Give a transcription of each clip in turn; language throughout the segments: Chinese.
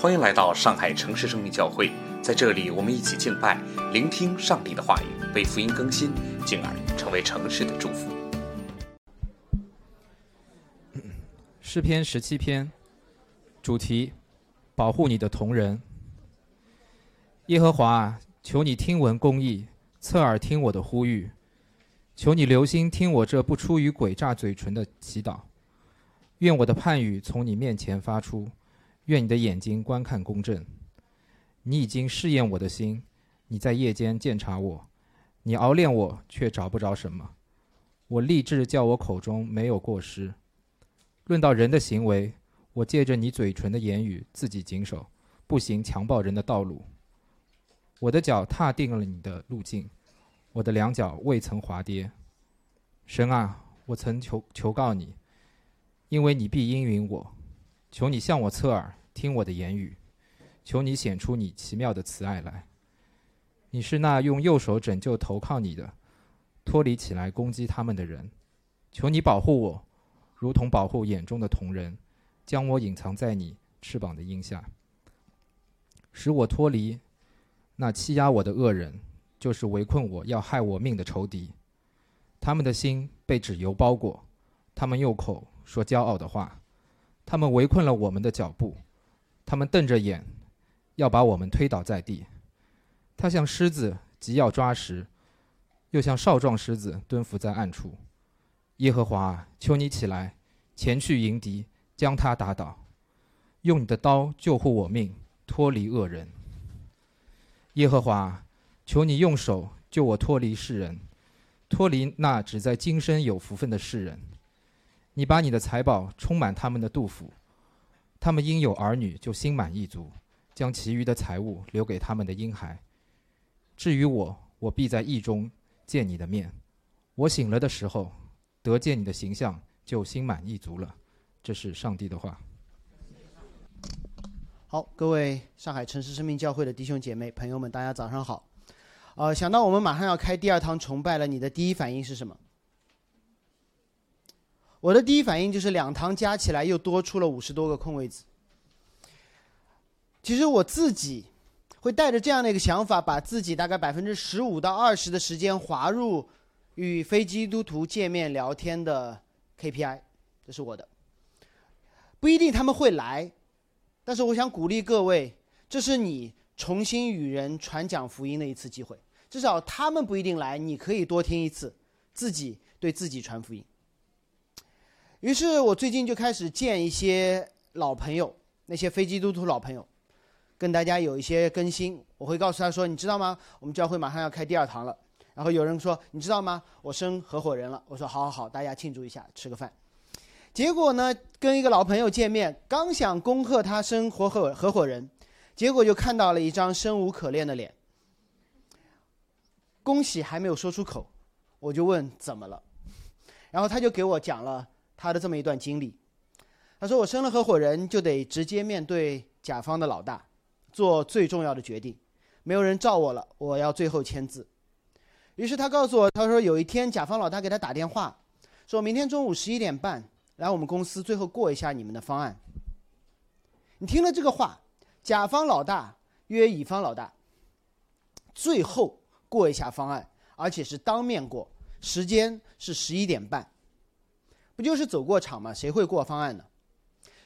欢迎来到上海城市生命教会，在这里，我们一起敬拜，聆听上帝的话语，被福音更新，进而成为城市的祝福。诗篇十七篇，主题：保护你的同人。耶和华，求你听闻公义，侧耳听我的呼吁，求你留心听我这不出于诡诈嘴唇的祈祷。愿我的判语从你面前发出，愿你的眼睛观看公正。你已经试验我的心，你在夜间鉴察我，你熬炼我，却找不着什么。我立志叫我口中没有过失。论到人的行为，我借着你嘴唇的言语自己谨守，不行强暴人的道路。我的脚踏定了你的路径，我的两脚未曾滑跌。神啊，我曾求求告你。因为你必应允我，求你向我侧耳听我的言语，求你显出你奇妙的慈爱来。你是那用右手拯救投靠你的，脱离起来攻击他们的人。求你保护我，如同保护眼中的瞳人，将我隐藏在你翅膀的荫下，使我脱离那欺压我的恶人，就是围困我要害我命的仇敌。他们的心被纸油包裹，他们用口。说骄傲的话，他们围困了我们的脚步，他们瞪着眼，要把我们推倒在地。他像狮子急要抓食，又像少壮狮子蹲伏在暗处。耶和华，求你起来，前去迎敌，将他打倒，用你的刀救护我命，脱离恶人。耶和华，求你用手救我脱离世人，脱离那只在今生有福分的世人。你把你的财宝充满他们的肚腹，他们因有儿女就心满意足，将其余的财物留给他们的婴孩。至于我，我必在意中见你的面。我醒了的时候，得见你的形象，就心满意足了。这是上帝的话。好，各位上海城市生命教会的弟兄姐妹、朋友们，大家早上好。呃，想到我们马上要开第二堂崇拜了，你的第一反应是什么？我的第一反应就是两堂加起来又多出了五十多个空位子。其实我自己会带着这样的一个想法，把自己大概百分之十五到二十的时间划入与非基督徒见面聊天的 KPI，这是我的。不一定他们会来，但是我想鼓励各位，这是你重新与人传讲福音的一次机会。至少他们不一定来，你可以多听一次，自己对自己传福音。于是我最近就开始见一些老朋友，那些非基督徒老朋友，跟大家有一些更新。我会告诉他说：“你知道吗？我们教会马上要开第二堂了。”然后有人说：“你知道吗？我升合伙人了。”我说：“好好好，大家庆祝一下，吃个饭。”结果呢，跟一个老朋友见面，刚想恭贺他升合合伙人，结果就看到了一张生无可恋的脸。恭喜还没有说出口，我就问怎么了，然后他就给我讲了。他的这么一段经历，他说：“我升了合伙人，就得直接面对甲方的老大，做最重要的决定。没有人罩我了，我要最后签字。”于是他告诉我：“他说有一天甲方老大给他打电话，说明天中午十一点半来我们公司，最后过一下你们的方案。”你听了这个话，甲方老大约乙方老大，最后过一下方案，而且是当面过，时间是十一点半。不就是走过场吗？谁会过方案呢？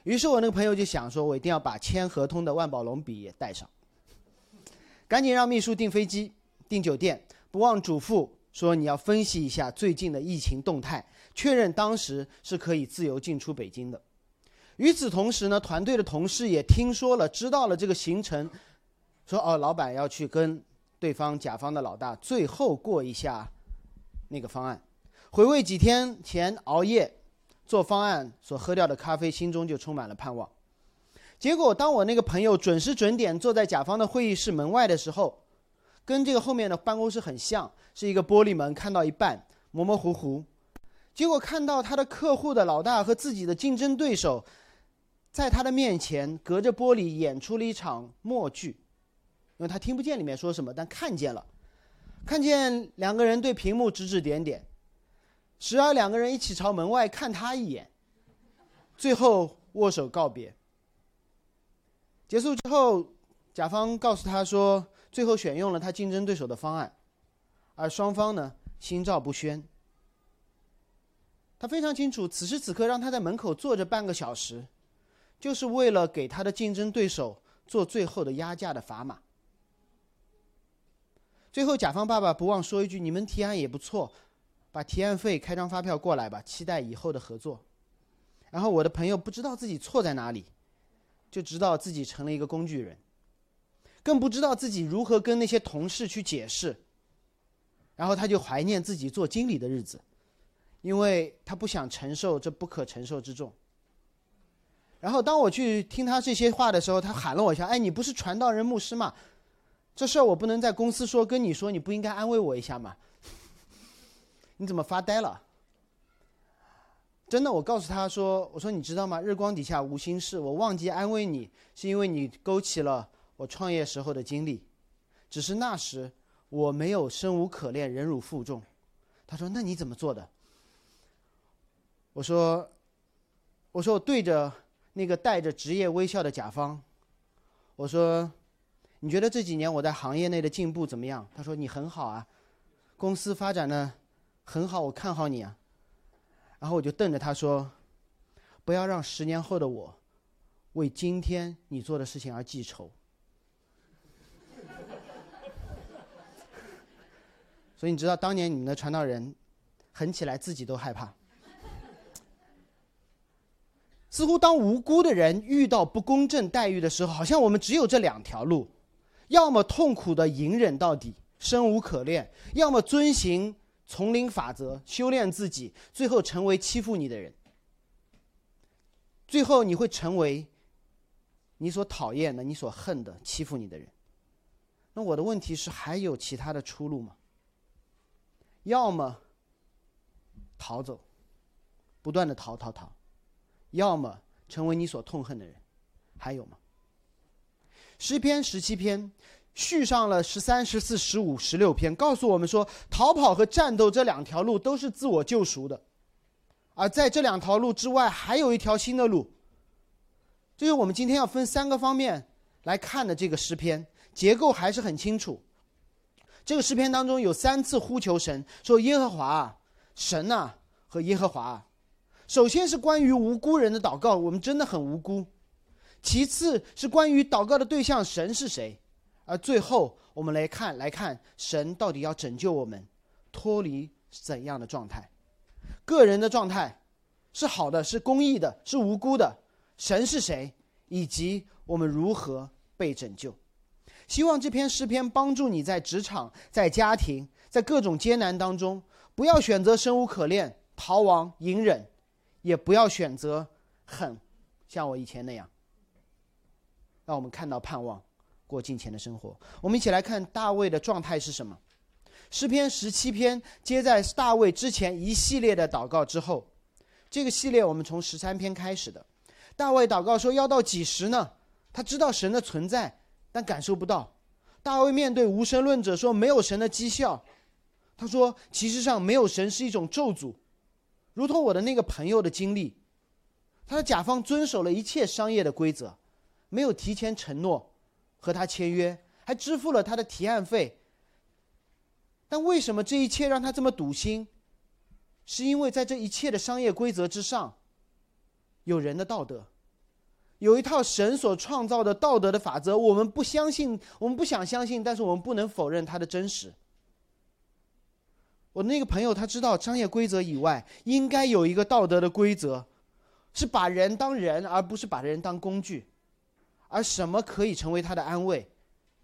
于是我那个朋友就想说，我一定要把签合同的万宝龙笔也带上，赶紧让秘书订飞机、订酒店，不忘嘱咐说你要分析一下最近的疫情动态，确认当时是可以自由进出北京的。与此同时呢，团队的同事也听说了，知道了这个行程，说哦，老板要去跟对方甲方的老大最后过一下那个方案，回味几天前熬夜。做方案所喝掉的咖啡，心中就充满了盼望。结果，当我那个朋友准时准点坐在甲方的会议室门外的时候，跟这个后面的办公室很像，是一个玻璃门，看到一半模模糊糊。结果看到他的客户的老大和自己的竞争对手，在他的面前隔着玻璃演出了一场默剧，因为他听不见里面说什么，但看见了，看见两个人对屏幕指指点点。时而两个人一起朝门外看他一眼，最后握手告别。结束之后，甲方告诉他说，最后选用了他竞争对手的方案，而双方呢心照不宣。他非常清楚，此时此刻让他在门口坐着半个小时，就是为了给他的竞争对手做最后的压价的砝码。最后，甲方爸爸不忘说一句：“你们提案也不错，把提案费开张发票过来吧，期待以后的合作。”然后我的朋友不知道自己错在哪里，就知道自己成了一个工具人，更不知道自己如何跟那些同事去解释。然后他就怀念自己做经理的日子，因为他不想承受这不可承受之重。然后当我去听他这些话的时候，他喊了我一下：“哎，你不是传道人牧师吗？”这事儿我不能在公司说，跟你说，你不应该安慰我一下吗？你怎么发呆了？真的，我告诉他说：“我说你知道吗？日光底下无心事。我忘记安慰你，是因为你勾起了我创业时候的经历。只是那时我没有生无可恋，忍辱负重。”他说：“那你怎么做的？”我说：“我说我对着那个带着职业微笑的甲方，我说。”你觉得这几年我在行业内的进步怎么样？他说你很好啊，公司发展的很好，我看好你啊。然后我就瞪着他说，不要让十年后的我为今天你做的事情而记仇。所以你知道当年你们的传道人狠起来自己都害怕。似乎当无辜的人遇到不公正待遇的时候，好像我们只有这两条路。要么痛苦的隐忍到底，生无可恋；要么遵循丛林法则，修炼自己，最后成为欺负你的人。最后你会成为你所讨厌的、你所恨的、欺负你的人。那我的问题是，还有其他的出路吗？要么逃走，不断的逃逃逃；要么成为你所痛恨的人。还有吗？诗篇十七篇，续上了十三、十四、十五、十六篇，告诉我们说，逃跑和战斗这两条路都是自我救赎的，而在这两条路之外，还有一条新的路。这是我们今天要分三个方面来看的这个诗篇，结构还是很清楚。这个诗篇当中有三次呼求神，说耶和华，神呐和耶和华。首先是关于无辜人的祷告，我们真的很无辜。其次是关于祷告的对象神是谁，而最后我们来看来看神到底要拯救我们脱离怎样的状态？个人的状态是好的，是公义的，是无辜的。神是谁，以及我们如何被拯救？希望这篇诗篇帮助你在职场、在家庭、在各种艰难当中，不要选择生无可恋、逃亡、隐忍，也不要选择狠，像我以前那样。让我们看到盼望，过金钱的生活。我们一起来看大卫的状态是什么？诗篇十七篇接在大卫之前一系列的祷告之后，这个系列我们从十三篇开始的。大卫祷告说：“要到几时呢？”他知道神的存在，但感受不到。大卫面对无神论者说：“没有神的讥笑。”他说：“其实上没有神是一种咒诅，如同我的那个朋友的经历，他的甲方遵守了一切商业的规则。”没有提前承诺和他签约，还支付了他的提案费。但为什么这一切让他这么堵心？是因为在这一切的商业规则之上，有人的道德，有一套神所创造的道德的法则。我们不相信，我们不想相信，但是我们不能否认它的真实。我那个朋友他知道商业规则以外应该有一个道德的规则，是把人当人，而不是把人当工具。而什么可以成为他的安慰？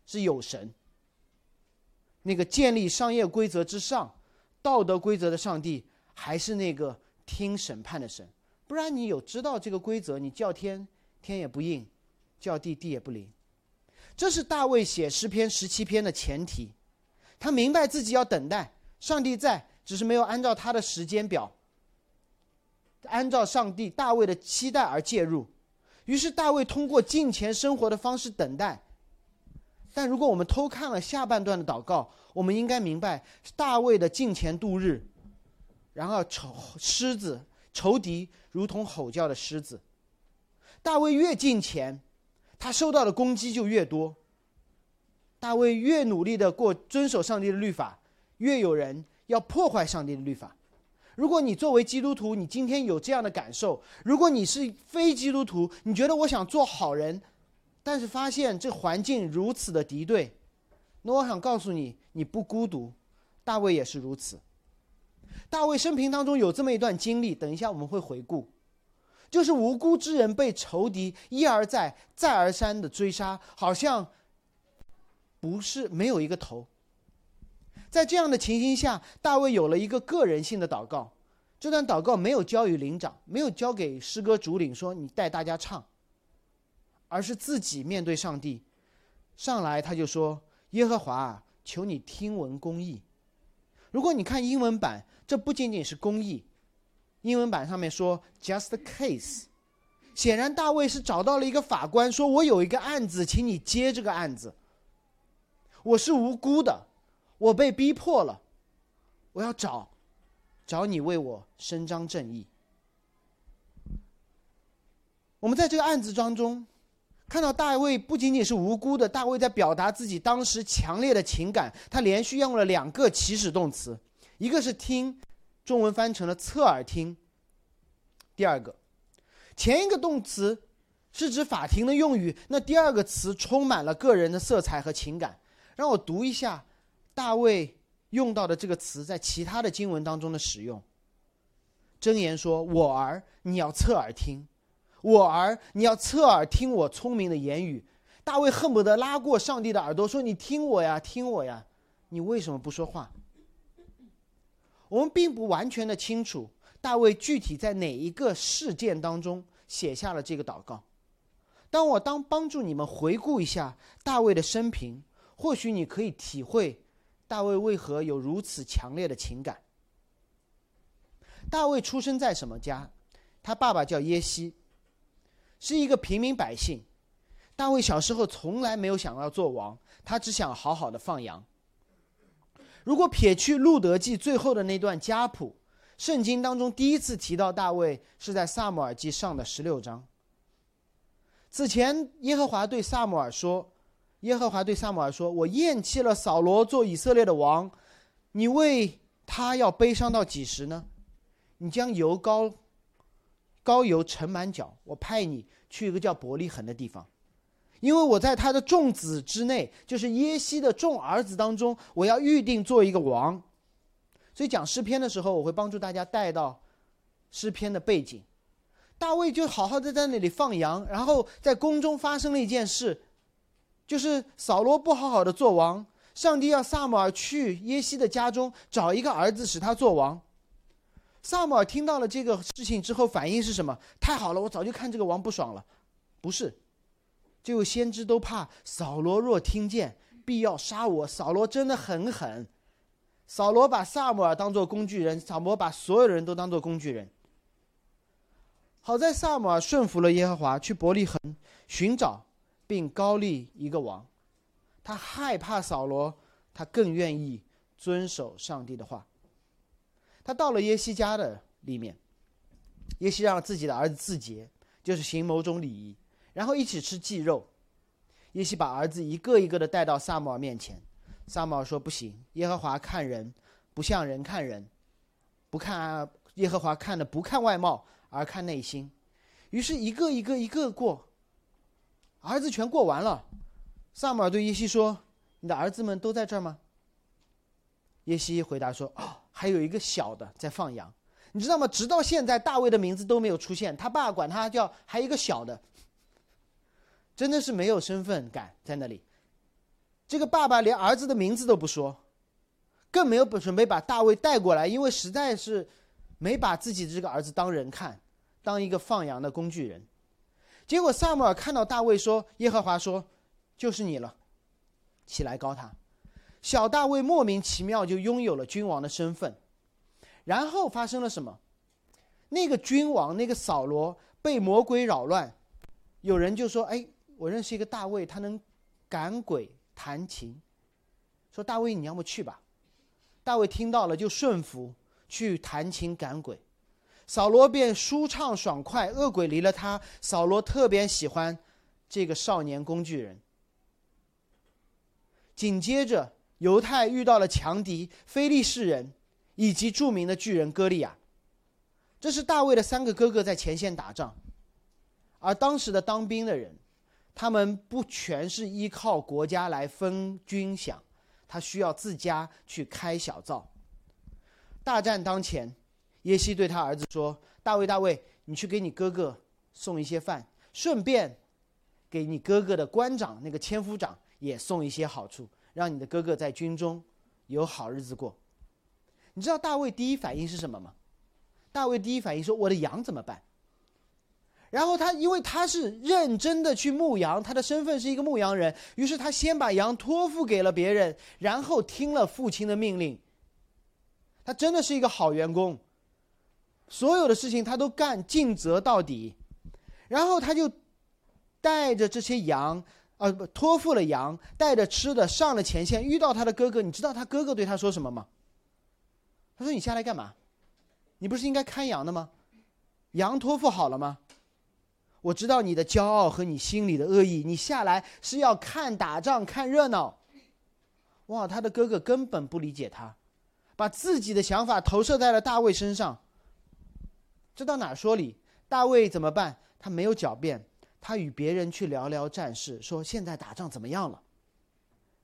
是有神。那个建立商业规则之上、道德规则的上帝，还是那个听审判的神。不然，你有知道这个规则，你叫天天也不应，叫地地也不灵。这是大卫写诗篇十七篇的前提。他明白自己要等待上帝在，只是没有按照他的时间表，按照上帝大卫的期待而介入。于是大卫通过金钱生活的方式等待，但如果我们偷看了下半段的祷告，我们应该明白大卫的金钱度日。然而仇狮子仇敌如同吼叫的狮子，大卫越进钱，他受到的攻击就越多。大卫越努力的过遵守上帝的律法，越有人要破坏上帝的律法。如果你作为基督徒，你今天有这样的感受；如果你是非基督徒，你觉得我想做好人，但是发现这环境如此的敌对，那我想告诉你，你不孤独。大卫也是如此。大卫生平当中有这么一段经历，等一下我们会回顾，就是无辜之人被仇敌一而再、再而三的追杀，好像。不是没有一个头。在这样的情形下，大卫有了一个个人性的祷告。这段祷告没有交与灵长，没有交给诗歌主领说你带大家唱，而是自己面对上帝，上来他就说：“耶和华，求你听闻公义。”如果你看英文版，这不仅仅是公义，英文版上面说 “just case”，显然大卫是找到了一个法官，说我有一个案子，请你接这个案子。我是无辜的，我被逼迫了，我要找，找你为我伸张正义。我们在这个案子当中，看到大卫不仅仅是无辜的，大卫在表达自己当时强烈的情感。他连续用了两个起始动词，一个是听，中文翻成了侧耳听。第二个，前一个动词是指法庭的用语，那第二个词充满了个人的色彩和情感。让我读一下大卫用到的这个词在其他的经文当中的使用。箴言说：“我儿，你要侧耳听；我儿，你要侧耳听我聪明的言语。”大卫恨不得拉过上帝的耳朵说：“你听我呀，听我呀，你为什么不说话？”我们并不完全的清楚大卫具体在哪一个事件当中写下了这个祷告。当我当帮助你们回顾一下大卫的生平。或许你可以体会大卫为何有如此强烈的情感。大卫出生在什么家？他爸爸叫耶西，是一个平民百姓。大卫小时候从来没有想要做王，他只想好好的放羊。如果撇去《路德记》最后的那段家谱，圣经当中第一次提到大卫是在《萨姆尔记》上的十六章。此前，耶和华对萨姆尔说。耶和华对撒母耳说：“我厌弃了扫罗做以色列的王，你为他要悲伤到几时呢？你将油膏膏油盛满脚，我派你去一个叫伯利恒的地方，因为我在他的众子之内，就是耶西的众儿子当中，我要预定做一个王。所以讲诗篇的时候，我会帮助大家带到诗篇的背景。大卫就好好的在那里放羊，然后在宫中发生了一件事。”就是扫罗不好好的做王，上帝要萨姆尔去耶西的家中找一个儿子使他做王。萨姆尔听到了这个事情之后，反应是什么？太好了，我早就看这个王不爽了。不是，这位先知都怕扫罗若听见，必要杀我。扫罗真的很狠。扫罗把萨姆尔当做工具人，扫罗把所有人都当做工具人。好在萨姆尔顺服了耶和华，去伯利恒寻找。并高立一个王，他害怕扫罗，他更愿意遵守上帝的话。他到了耶西家的里面，耶西让自己的儿子自洁，就是行某种礼仪，然后一起吃祭肉。耶西把儿子一个一个的带到萨摩尔面前，萨摩尔说：“不行，耶和华看人不像人看人，不看啊耶和华看的不看外貌而看内心。”于是，一个一个一个过。儿子全过完了，萨姆尔对耶西说：“你的儿子们都在这儿吗？”耶西回答说：“哦，还有一个小的在放羊，你知道吗？直到现在，大卫的名字都没有出现，他爸管他叫还有一个小的，真的是没有身份感在那里。这个爸爸连儿子的名字都不说，更没有准备把大卫带过来，因为实在是没把自己的这个儿子当人看，当一个放羊的工具人。”结果萨姆尔看到大卫说：“耶和华说，就是你了，起来高他。”小大卫莫名其妙就拥有了君王的身份。然后发生了什么？那个君王，那个扫罗被魔鬼扰乱，有人就说：“哎，我认识一个大卫，他能赶鬼弹琴。”说大卫，你要么去吧。大卫听到了就顺服去弹琴赶鬼。扫罗便舒畅爽快，恶鬼离了他。扫罗特别喜欢这个少年工具人。紧接着，犹太遇到了强敌非利士人，以及著名的巨人歌利亚。这是大卫的三个哥哥在前线打仗，而当时的当兵的人，他们不全是依靠国家来分军饷，他需要自家去开小灶。大战当前，耶西对他儿子说：“大卫，大卫，你去给你哥哥送一些饭，顺便给你哥哥的官长那个千夫长也送一些好处，让你的哥哥在军中有好日子过。”你知道大卫第一反应是什么吗？大卫第一反应说：“我的羊怎么办？”然后他因为他是认真的去牧羊，他的身份是一个牧羊人，于是他先把羊托付给了别人，然后听了父亲的命令。他真的是一个好员工，所有的事情他都干尽责到底，然后他就带着这些羊，呃，不托付了羊，带着吃的上了前线，遇到他的哥哥。你知道他哥哥对他说什么吗？他说：“你下来干嘛？你不是应该看羊的吗？羊托付好了吗？我知道你的骄傲和你心里的恶意，你下来是要看打仗、看热闹。”哇，他的哥哥根本不理解他。把自己的想法投射在了大卫身上，这到哪说理？大卫怎么办？他没有狡辩，他与别人去聊聊战事，说现在打仗怎么样了？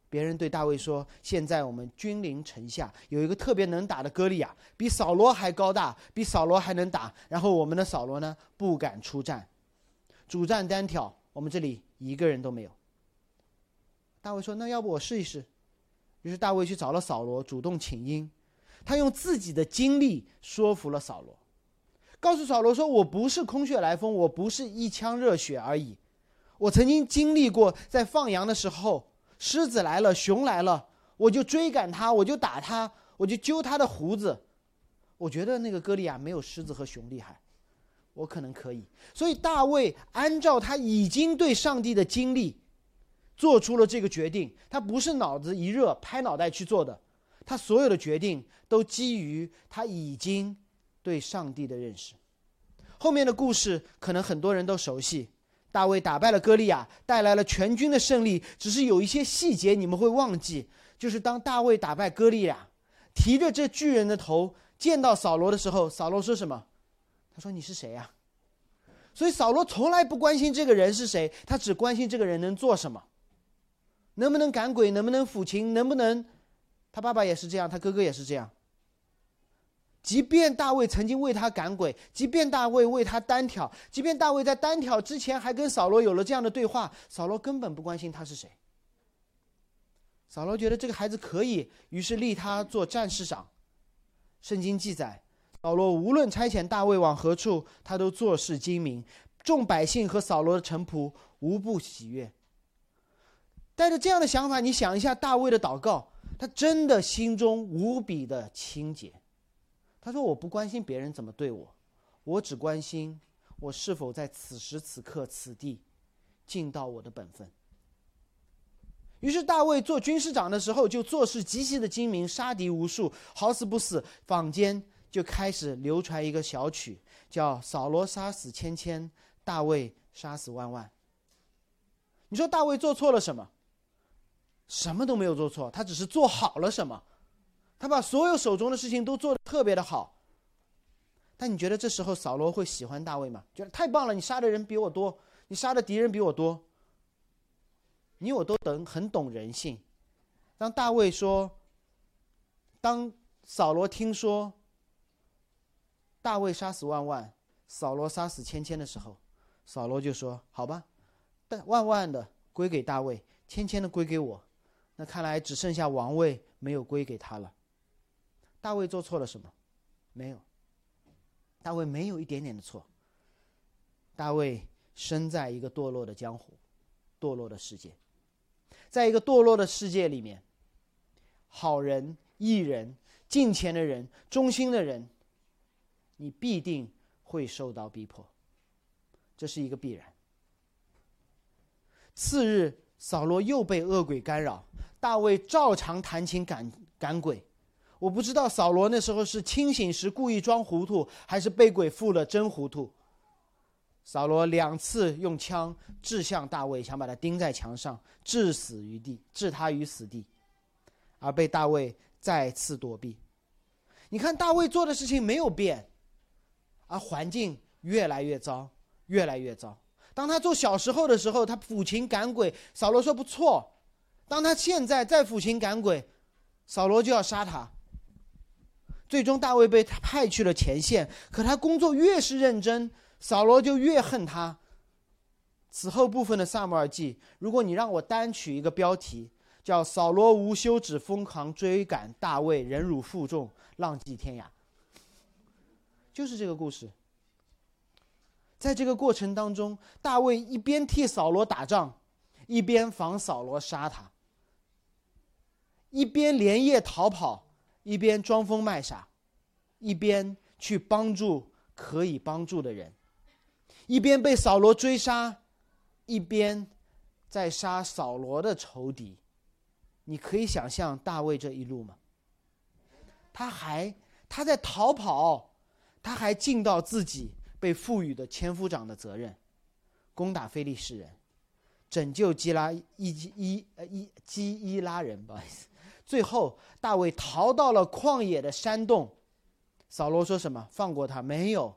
别人对大卫说：“现在我们君临城下，有一个特别能打的歌利亚，比扫罗还高大，比扫罗还能打。然后我们的扫罗呢，不敢出战，主战单挑，我们这里一个人都没有。”大卫说：“那要不我试一试？”于是大卫去找了扫罗，主动请缨。他用自己的经历说服了扫罗，告诉扫罗说：“我不是空穴来风，我不是一腔热血而已，我曾经经历过，在放羊的时候，狮子来了，熊来了，我就追赶他，我就打他，我就揪他的胡子。我觉得那个歌利亚没有狮子和熊厉害，我可能可以。所以大卫按照他已经对上帝的经历，做出了这个决定。他不是脑子一热拍脑袋去做的。”他所有的决定都基于他已经对上帝的认识。后面的故事可能很多人都熟悉，大卫打败了歌利亚，带来了全军的胜利。只是有一些细节你们会忘记，就是当大卫打败歌利亚，提着这巨人的头见到扫罗的时候，扫罗说什么？他说：“你是谁呀？”所以扫罗从来不关心这个人是谁，他只关心这个人能做什么，能不能赶鬼，能不能抚琴，能不能。他爸爸也是这样，他哥哥也是这样。即便大卫曾经为他赶鬼，即便大卫为他单挑，即便大卫在单挑之前还跟扫罗有了这样的对话，扫罗根本不关心他是谁。扫罗觉得这个孩子可以，于是立他做战士长。圣经记载，扫罗无论差遣大卫往何处，他都做事精明，众百姓和扫罗的臣仆无不喜悦。带着这样的想法，你想一下大卫的祷告。他真的心中无比的清洁。他说：“我不关心别人怎么对我，我只关心我是否在此时此刻此地尽到我的本分。”于是大卫做军师长的时候，就做事极其的精明，杀敌无数，好死不死。坊间就开始流传一个小曲，叫“扫罗杀死千千，大卫杀死万万”。你说大卫做错了什么？什么都没有做错，他只是做好了什么，他把所有手中的事情都做得特别的好。但你觉得这时候扫罗会喜欢大卫吗？觉得太棒了，你杀的人比我多，你杀的敌人比我多。你我都懂，很懂人性。当大卫说，当扫罗听说大卫杀死万万，扫罗杀死千千的时候，扫罗就说：“好吧，但万万的归给大卫，千千的归给我。”那看来只剩下王位没有归给他了。大卫做错了什么？没有。大卫没有一点点的错。大卫生在一个堕落的江湖，堕落的世界，在一个堕落的世界里面，好人、义人、敬虔的人、忠心的人，你必定会受到逼迫，这是一个必然。次日，扫罗又被恶鬼干扰。大卫照常弹琴赶赶鬼，我不知道扫罗那时候是清醒时故意装糊涂，还是被鬼附了真糊涂。扫罗两次用枪掷向大卫，想把他钉在墙上，致死于地，置他于死地，而被大卫再次躲避。你看大卫做的事情没有变，而环境越来越糟，越来越糟。当他做小时候的时候，他抚琴赶鬼，扫罗说不错；当他现在再抚琴赶鬼，扫罗就要杀他。最终，大卫被他派去了前线，可他工作越是认真，扫罗就越恨他。此后部分的萨母尔记，如果你让我单取一个标题，叫“扫罗无休止疯狂追赶大卫，忍辱负重，浪迹天涯”，就是这个故事。在这个过程当中，大卫一边替扫罗打仗，一边防扫罗杀他，一边连夜逃跑。一边装疯卖傻，一边去帮助可以帮助的人，一边被扫罗追杀，一边在杀扫罗的仇敌。你可以想象大卫这一路吗？他还他在逃跑，他还尽到自己被赋予的千夫长的责任，攻打非利士人，拯救基拉伊基伊呃伊基伊拉人，不好意思。最后，大卫逃到了旷野的山洞。扫罗说什么？放过他？没有。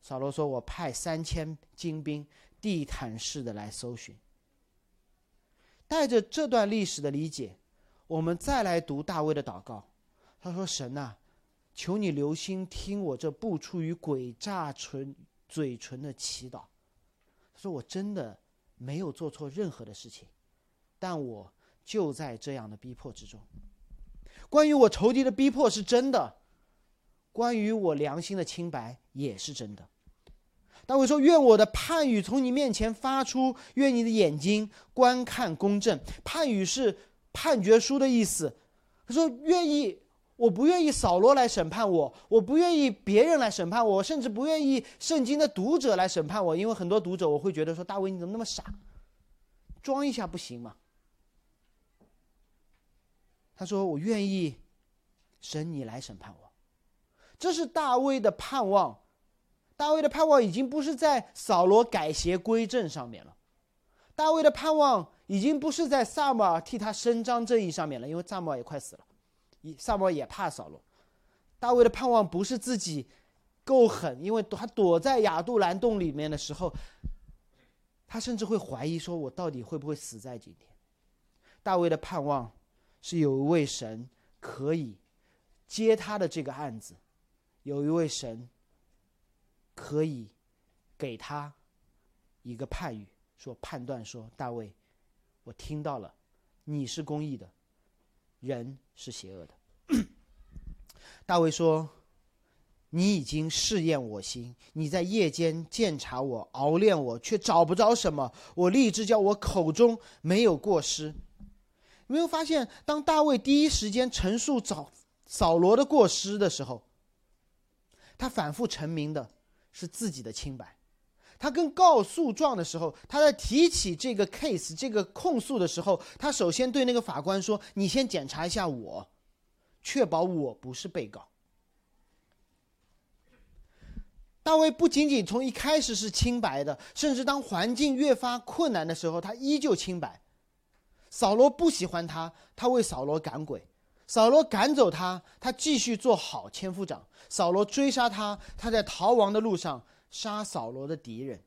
扫罗说：“我派三千精兵，地毯式的来搜寻。”带着这段历史的理解，我们再来读大卫的祷告。他说：“神呐，求你留心听我这不出于诡诈唇嘴唇的祈祷。”他说：“我真的没有做错任何的事情，但我就在这样的逼迫之中。”关于我仇敌的逼迫是真的，关于我良心的清白也是真的。大卫说：“愿我的判语从你面前发出，愿你的眼睛观看公正。”判语是判决书的意思。他说：“愿意，我不愿意扫罗来审判我，我不愿意别人来审判我，甚至不愿意圣经的读者来审判我，因为很多读者我会觉得说，大卫你怎么那么傻，装一下不行吗？”他说：“我愿意，神你来审判我。”这是大卫的盼望。大卫的盼望已经不是在扫罗改邪归正上面了，大卫的盼望已经不是在萨母尔替他伸张正义上面了，因为萨母尔也快死了，萨母尔也怕扫罗。大卫的盼望不是自己够狠，因为他躲在亚杜兰洞里面的时候，他甚至会怀疑说：“我到底会不会死在今天？”大卫的盼望。是有一位神可以接他的这个案子，有一位神可以给他一个判语，说判断说大卫，我听到了，你是公义的，人是邪恶的。大卫说：“你已经试验我心，你在夜间鉴察我，熬炼我，却找不着什么。我立志叫我口中没有过失。”没有发现，当大卫第一时间陈述扫扫罗的过失的时候，他反复陈明的是自己的清白。他跟告诉状的时候，他在提起这个 case 这个控诉的时候，他首先对那个法官说：“你先检查一下我，确保我不是被告。”大卫不仅仅从一开始是清白的，甚至当环境越发困难的时候，他依旧清白。扫罗不喜欢他，他为扫罗赶鬼；扫罗赶走他，他继续做好千夫长。扫罗追杀他，他在逃亡的路上杀扫罗的敌人。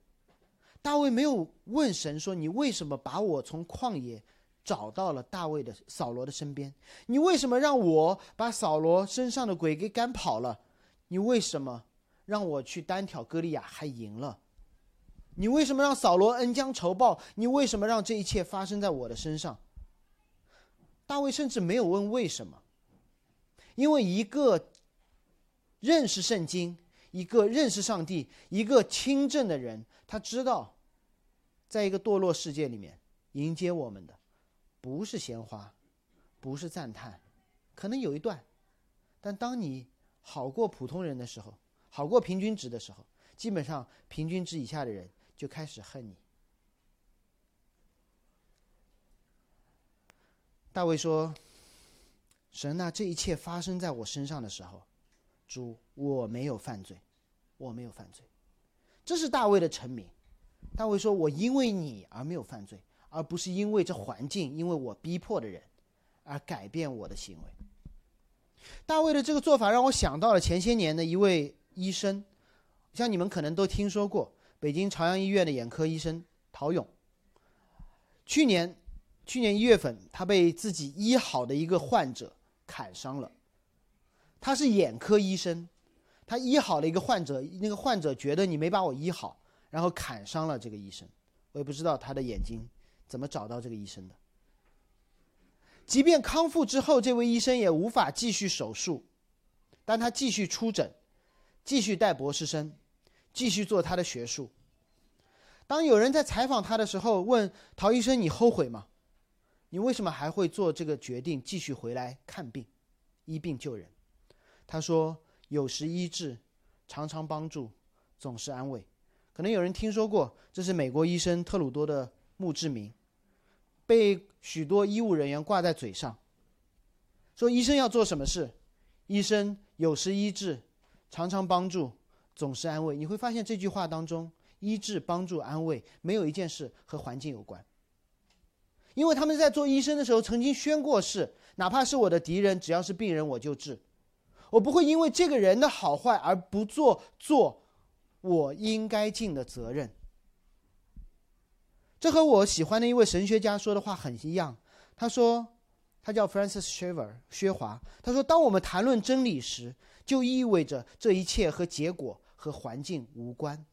大卫没有问神说：“你为什么把我从旷野找到了大卫的扫罗的身边？你为什么让我把扫罗身上的鬼给赶跑了？你为什么让我去单挑歌利亚还赢了？”你为什么让扫罗恩将仇报？你为什么让这一切发生在我的身上？大卫甚至没有问为什么，因为一个认识圣经、一个认识上帝、一个清正的人，他知道，在一个堕落世界里面，迎接我们的不是鲜花，不是赞叹，可能有一段，但当你好过普通人的时候，好过平均值的时候，基本上平均值以下的人。就开始恨你。大卫说：“神啊，这一切发生在我身上的时候，主，我没有犯罪，我没有犯罪。”这是大卫的成名。大卫说：“我因为你而没有犯罪，而不是因为这环境，因为我逼迫的人而改变我的行为。”大卫的这个做法让我想到了前些年的一位医生，像你们可能都听说过北京朝阳医院的眼科医生陶勇。去年，去年一月份，他被自己医好的一个患者砍伤了。他是眼科医生，他医好了一个患者，那个患者觉得你没把我医好，然后砍伤了这个医生。我也不知道他的眼睛怎么找到这个医生的。即便康复之后，这位医生也无法继续手术，但他继续出诊，继续带博士生，继续做他的学术。当有人在采访他的时候，问陶医生：“你后悔吗？你为什么还会做这个决定，继续回来看病、医病救人？”他说：“有时医治，常常帮助，总是安慰。”可能有人听说过，这是美国医生特鲁多的墓志铭，被许多医务人员挂在嘴上。说医生要做什么事？医生有时医治，常常帮助，总是安慰。你会发现这句话当中。医治、帮助、安慰，没有一件事和环境有关。因为他们在做医生的时候曾经宣过誓，哪怕是我的敌人，只要是病人我就治。我不会因为这个人的好坏而不做做我应该尽的责任。这和我喜欢的一位神学家说的话很一样。他说，他叫 Francis Schaeffer 薛华。他说，当我们谈论真理时，就意味着这一切和结果和环境无关。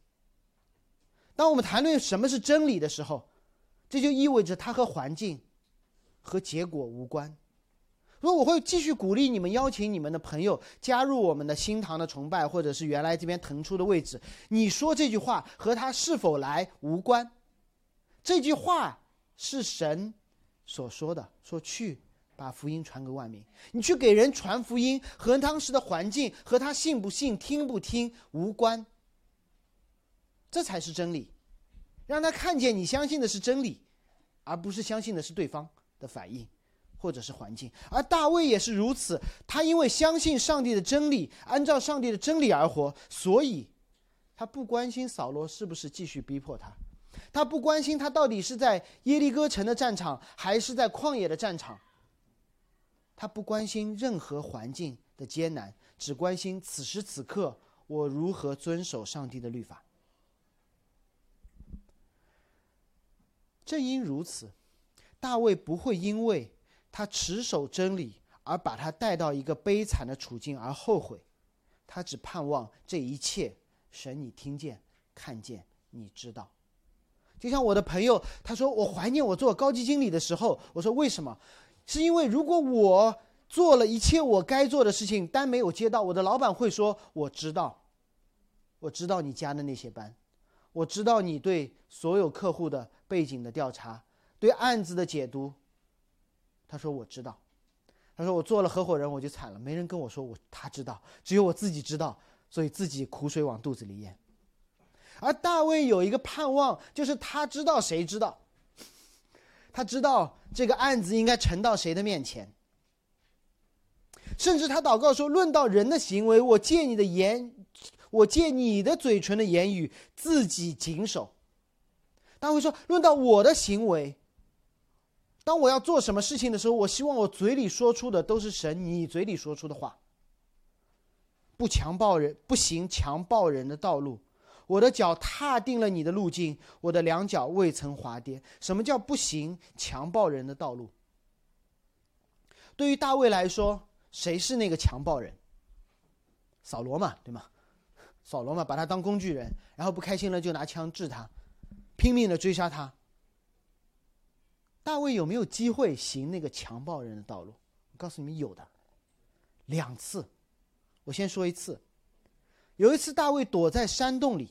当我们谈论什么是真理的时候，这就意味着它和环境、和结果无关。所以我会继续鼓励你们，邀请你们的朋友加入我们的新堂的崇拜，或者是原来这边腾出的位置。你说这句话和他是否来无关，这句话是神所说的，说去把福音传给万民。你去给人传福音，和当时的环境和他信不信、听不听无关。这才是真理，让他看见你相信的是真理，而不是相信的是对方的反应，或者是环境。而大卫也是如此，他因为相信上帝的真理，按照上帝的真理而活，所以他不关心扫罗是不是继续逼迫他，他不关心他到底是在耶利哥城的战场还是在旷野的战场，他不关心任何环境的艰难，只关心此时此刻我如何遵守上帝的律法。正因如此，大卫不会因为他持守真理而把他带到一个悲惨的处境而后悔，他只盼望这一切神你听见、看见、你知道。就像我的朋友，他说我怀念我做高级经理的时候，我说为什么？是因为如果我做了一切我该做的事情，单没有接到，我的老板会说我知道，我知道你加的那些班，我知道你对所有客户的。背景的调查，对案子的解读。他说：“我知道。”他说：“我做了合伙人，我就惨了，没人跟我说我他知道，只有我自己知道，所以自己苦水往肚子里咽。”而大卫有一个盼望，就是他知道谁知道，他知道这个案子应该呈到谁的面前。甚至他祷告说：“论到人的行为，我借你的言，我借你的嘴唇的言语，自己谨守。”他会说：“论到我的行为，当我要做什么事情的时候，我希望我嘴里说出的都是神你嘴里说出的话。不强暴人，不行强暴人的道路。我的脚踏定了你的路径，我的两脚未曾滑跌。什么叫不行强暴人的道路？对于大卫来说，谁是那个强暴人？扫罗嘛，对吗？扫罗嘛，把他当工具人，然后不开心了就拿枪治他。”拼命的追杀他。大卫有没有机会行那个强暴人的道路？我告诉你们，有的，两次。我先说一次。有一次，大卫躲在山洞里，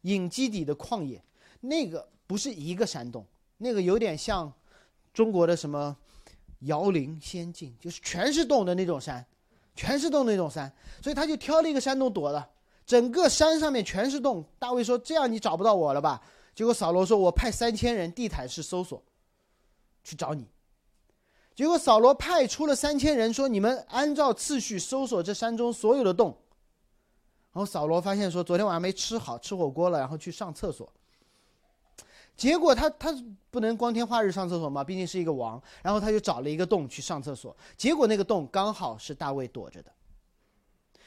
隐基底的旷野，那个不是一个山洞，那个有点像中国的什么瑶陵仙境，就是全是洞的那种山，全是洞那种山，所以他就挑了一个山洞躲了。整个山上面全是洞。大卫说：“这样你找不到我了吧？”结果扫罗说：“我派三千人地毯式搜索，去找你。”结果扫罗派出了三千人，说：“你们按照次序搜索这山中所有的洞。”然后扫罗发现说：“昨天晚上没吃好，吃火锅了，然后去上厕所。”结果他他不能光天化日上厕所嘛？毕竟是一个王。然后他就找了一个洞去上厕所，结果那个洞刚好是大卫躲着的。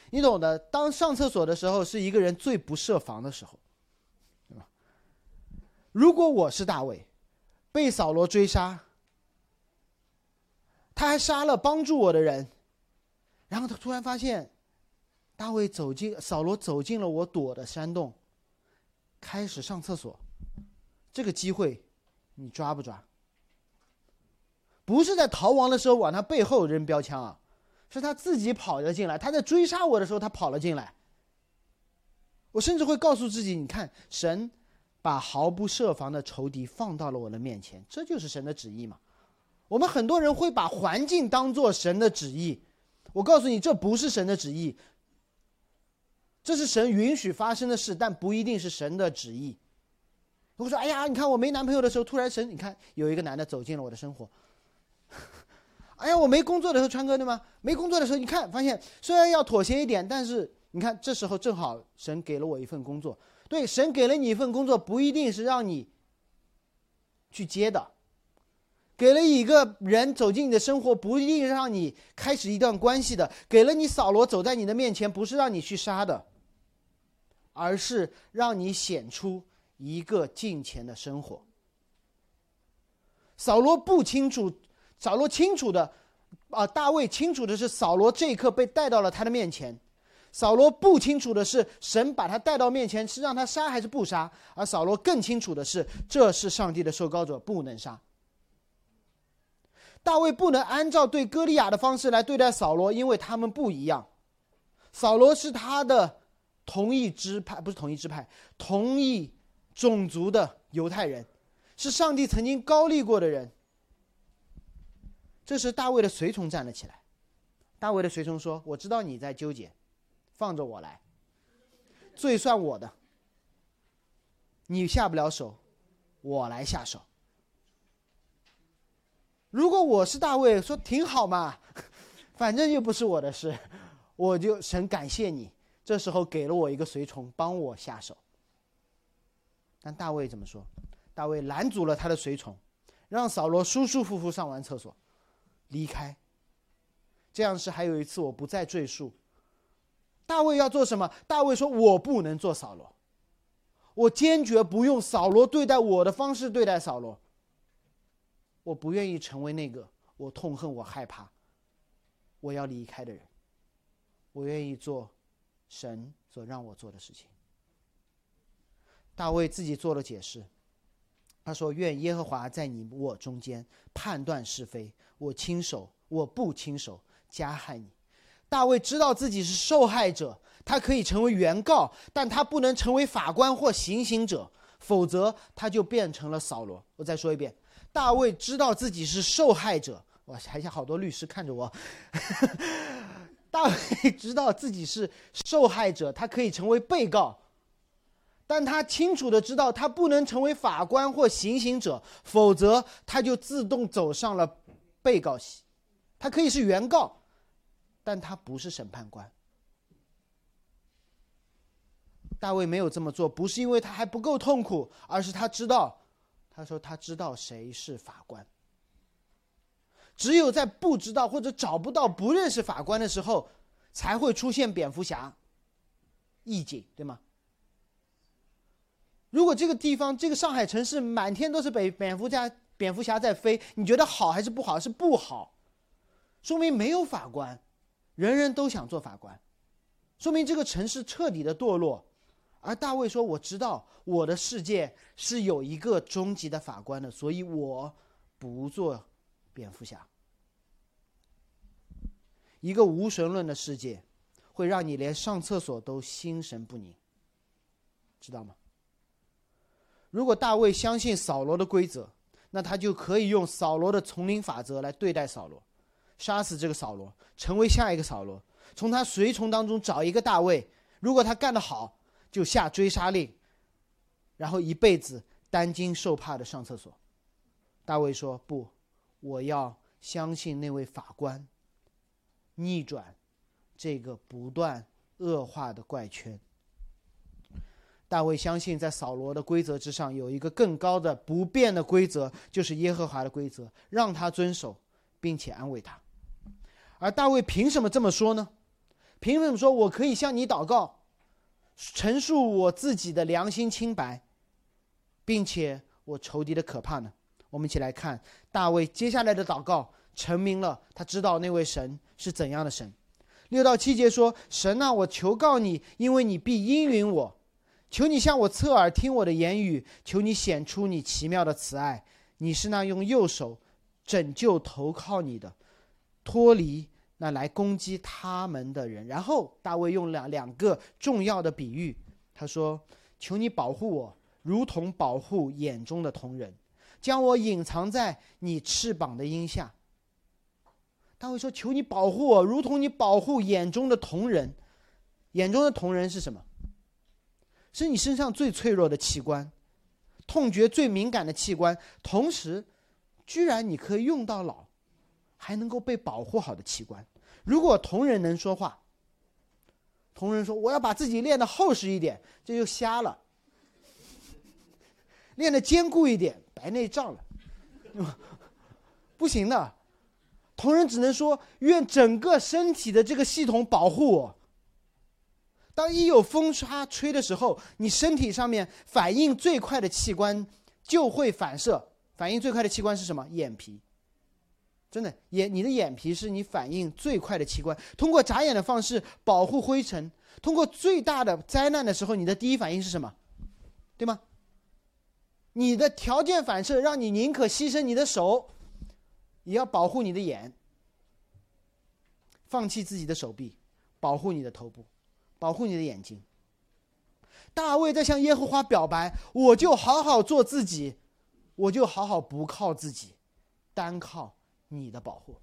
你懂的，当上厕所的时候是一个人最不设防的时候，对吧？如果我是大卫，被扫罗追杀，他还杀了帮助我的人，然后他突然发现，大卫走进扫罗走进了我躲的山洞，开始上厕所。这个机会，你抓不抓？不是在逃亡的时候往他背后扔标枪啊，是他自己跑了进来。他在追杀我的时候，他跑了进来。我甚至会告诉自己：“你看，神把毫不设防的仇敌放到了我的面前，这就是神的旨意嘛。”我们很多人会把环境当做神的旨意，我告诉你，这不是神的旨意。这是神允许发生的事，但不一定是神的旨意。如果说：“哎呀，你看我没男朋友的时候，突然神，你看有一个男的走进了我的生活。哎呀，我没工作的时候，川哥对吗？没工作的时候，你看发现虽然要妥协一点，但是你看这时候正好神给了我一份工作。对，神给了你一份工作，不一定是让你去接的；给了一个人走进你的生活，不一定让你开始一段关系的；给了你扫罗走在你的面前，不是让你去杀的，而是让你显出。”一个敬虔的生活。扫罗不清楚，扫罗清楚的，啊，大卫清楚的是，扫罗这一刻被带到了他的面前。扫罗不清楚的是，神把他带到面前是让他杀还是不杀。而扫罗更清楚的是，这是上帝的受膏者，不能杀。大卫不能按照对歌利亚的方式来对待扫罗，因为他们不一样。扫罗是他的同一支派，不是同一支派，同一。种族的犹太人，是上帝曾经高立过的人。这时，大卫的随从站了起来。大卫的随从说：“我知道你在纠结，放着我来，罪算我的。你下不了手，我来下手。如果我是大卫，说挺好嘛，反正又不是我的事，我就神感谢你，这时候给了我一个随从帮我下手。”但大卫怎么说？大卫拦阻了他的随从，让扫罗舒舒服服上完厕所，离开。这样是还有一次，我不再赘述。大卫要做什么？大卫说：“我不能做扫罗，我坚决不用扫罗对待我的方式对待扫罗。我不愿意成为那个我痛恨、我害怕、我要离开的人。我愿意做神所让我做的事情。”大卫自己做了解释，他说：“愿耶和华在你我中间判断是非，我亲手，我不亲手加害你。”大卫知道自己是受害者，他可以成为原告，但他不能成为法官或行刑者，否则他就变成了扫罗。我再说一遍，大卫知道自己是受害者。哇，台下好多律师看着我。大卫 知道自己是受害者，他可以成为被告。但他清楚的知道，他不能成为法官或行刑者，否则他就自动走上了被告席。他可以是原告，但他不是审判官。大卫没有这么做，不是因为他还不够痛苦，而是他知道，他说他知道谁是法官。只有在不知道或者找不到、不认识法官的时候，才会出现蝙蝠侠意境，对吗？如果这个地方，这个上海城市满天都是蝙蝙蝠侠，蝙蝠侠在飞，你觉得好还是不好？是不好，说明没有法官，人人都想做法官，说明这个城市彻底的堕落。而大卫说：“我知道我的世界是有一个终极的法官的，所以我不做蝙蝠侠。一个无神论的世界，会让你连上厕所都心神不宁，知道吗？”如果大卫相信扫罗的规则，那他就可以用扫罗的丛林法则来对待扫罗，杀死这个扫罗，成为下一个扫罗，从他随从当中找一个大卫。如果他干得好，就下追杀令，然后一辈子担惊受怕的上厕所。大卫说：“不，我要相信那位法官，逆转这个不断恶化的怪圈。”大卫相信，在扫罗的规则之上，有一个更高的不变的规则，就是耶和华的规则，让他遵守，并且安慰他。而大卫凭什么这么说呢？凭什么说我可以向你祷告，陈述我自己的良心清白，并且我仇敌的可怕呢？我们一起来看大卫接下来的祷告，成明了他知道那位神是怎样的神。六到七节说：“神啊，我求告你，因为你必应允我。”求你向我侧耳听我的言语，求你显出你奇妙的慈爱。你是那用右手拯救投靠你的，脱离那来攻击他们的人。然后大卫用两两个重要的比喻，他说：“求你保护我，如同保护眼中的同人，将我隐藏在你翅膀的荫下。”大卫说：“求你保护我，如同你保护眼中的瞳人。眼中的瞳人是什么？”是你身上最脆弱的器官，痛觉最敏感的器官，同时，居然你可以用到老，还能够被保护好的器官。如果同人能说话，同人说我要把自己练得厚实一点，这就瞎了；练得坚固一点，白内障了，不行的。同仁只能说愿整个身体的这个系统保护我。当一有风沙吹的时候，你身体上面反应最快的器官就会反射。反应最快的器官是什么？眼皮。真的，眼你的眼皮是你反应最快的器官。通过眨眼的方式保护灰尘。通过最大的灾难的时候，你的第一反应是什么？对吗？你的条件反射让你宁可牺牲你的手，也要保护你的眼，放弃自己的手臂，保护你的头部。保护你的眼睛。大卫在向耶和华表白：“我就好好做自己，我就好好不靠自己，单靠你的保护。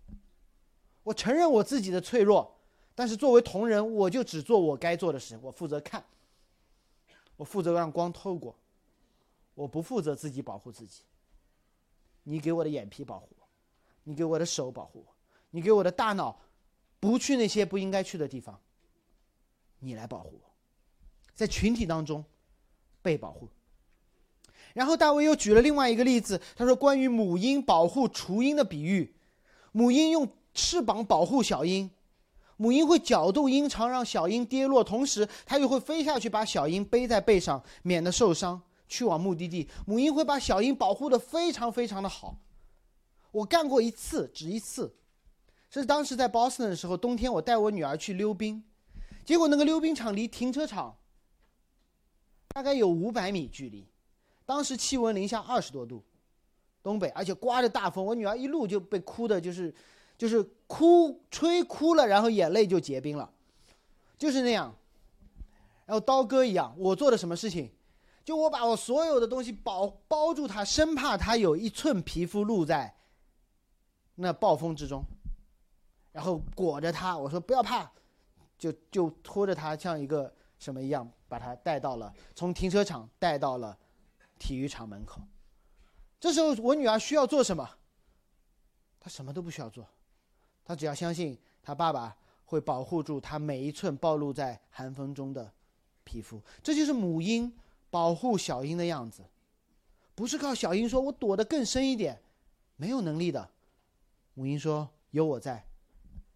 我承认我自己的脆弱，但是作为同人，我就只做我该做的事。我负责看，我负责让光透过，我不负责自己保护自己。你给我的眼皮保护我，你给我的手保护我，你给我的大脑不去那些不应该去的地方。”你来保护我，在群体当中被保护。然后大卫又举了另外一个例子，他说关于母婴保护雏鹰的比喻，母婴用翅膀保护小鹰，母婴会搅动鹰巢让小鹰跌落，同时它又会飞下去把小鹰背在背上，免得受伤，去往目的地。母鹰会把小鹰保护的非常非常的好。我干过一次，只一次，是当时在 Boston 的时候，冬天我带我女儿去溜冰。结果那个溜冰场离停车场大概有五百米距离，当时气温零下二十多度，东北，而且刮着大风，我女儿一路就被哭的，就是，就是哭吹哭了，然后眼泪就结冰了，就是那样。然后刀割一样，我做的什么事情？就我把我所有的东西包包住她，生怕她有一寸皮肤露在那暴风之中，然后裹着她，我说不要怕。就就拖着他像一个什么一样，把他带到了从停车场带到了体育场门口。这时候我女儿需要做什么？她什么都不需要做，她只要相信她爸爸会保护住她每一寸暴露在寒风中的皮肤。这就是母婴保护小鹰的样子，不是靠小鹰说“我躲得更深一点”，没有能力的。母鹰说：“有我在，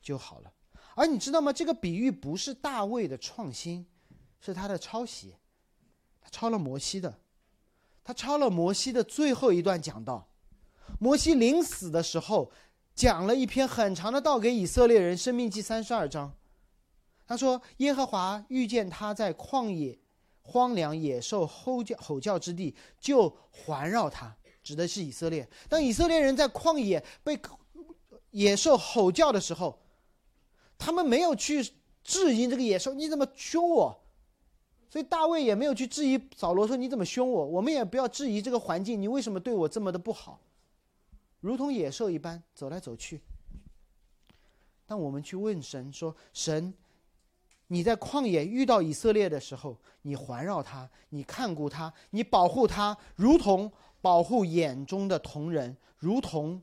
就好了。”而你知道吗？这个比喻不是大卫的创新，是他的抄袭。他抄了摩西的，他抄了摩西的最后一段讲道。摩西临死的时候，讲了一篇很长的道给以色列人，《生命记》三十二章。他说：“耶和华遇见他在旷野、荒凉、野兽吼叫吼叫之地，就环绕他，指的是以色列。当以色列人在旷野被野兽吼叫的时候。”他们没有去质疑这个野兽，你怎么凶我？所以大卫也没有去质疑扫罗，说你怎么凶我？我们也不要质疑这个环境，你为什么对我这么的不好？如同野兽一般走来走去。当我们去问神说：“神，你在旷野遇到以色列的时候，你环绕他，你看顾他，你保护他，如同保护眼中的同人，如同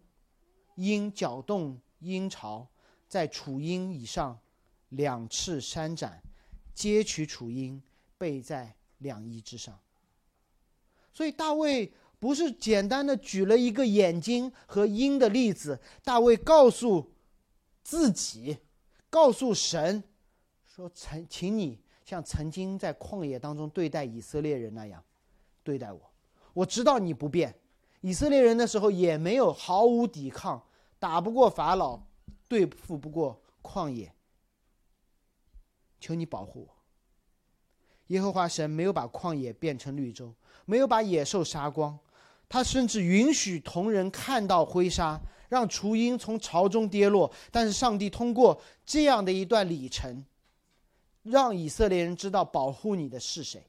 鹰搅动鹰巢。”在雏鹰以上，两翅扇展，接取雏鹰，背在两翼之上。所以大卫不是简单的举了一个眼睛和鹰的例子，大卫告诉自己，告诉神，说：“曾，请你像曾经在旷野当中对待以色列人那样对待我。我知道你不变，以色列人的时候也没有毫无抵抗，打不过法老，对付不过旷野。求你保护我。”耶和华神没有把旷野变成绿洲，没有把野兽杀光，他甚至允许同人看到灰沙，让雏鹰从巢中跌落。但是上帝通过这样的一段里程，让以色列人知道保护你的是谁，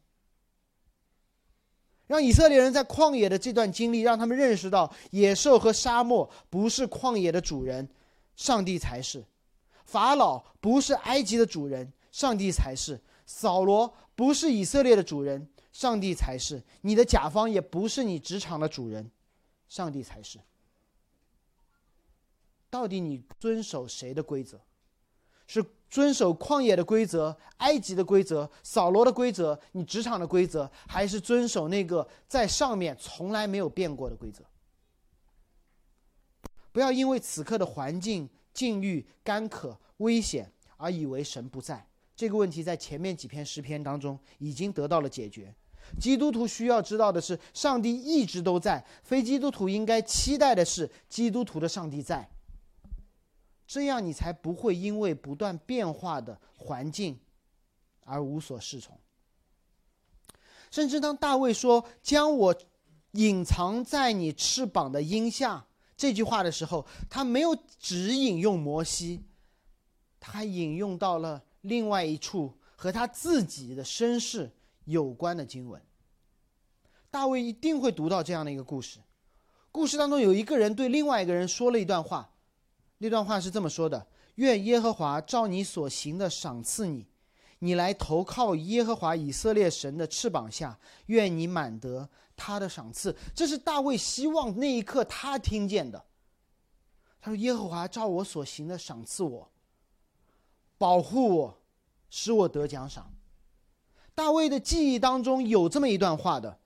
让以色列人在旷野的这段经历，让他们认识到野兽和沙漠不是旷野的主人，上帝才是；法老不是埃及的主人，上帝才是；扫罗。不是以色列的主人，上帝才是；你的甲方也不是你职场的主人，上帝才是。到底你遵守谁的规则？是遵守旷野的规则、埃及的规则、扫罗的规则、你职场的规则，还是遵守那个在上面从来没有变过的规则？不要因为此刻的环境、境遇、干渴、危险而以为神不在。这个问题在前面几篇诗篇当中已经得到了解决。基督徒需要知道的是，上帝一直都在；非基督徒应该期待的是，基督徒的上帝在。这样你才不会因为不断变化的环境而无所适从。甚至当大卫说“将我隐藏在你翅膀的荫下”这句话的时候，他没有只引用摩西，他还引用到了。另外一处和他自己的身世有关的经文，大卫一定会读到这样的一个故事。故事当中有一个人对另外一个人说了一段话，那段话是这么说的：“愿耶和华照你所行的赏赐你，你来投靠耶和华以色列神的翅膀下，愿你满得他的赏赐。”这是大卫希望那一刻他听见的。他说：“耶和华照我所行的赏赐我。”保护我，使我得奖赏。大卫的记忆当中有这么一段话的，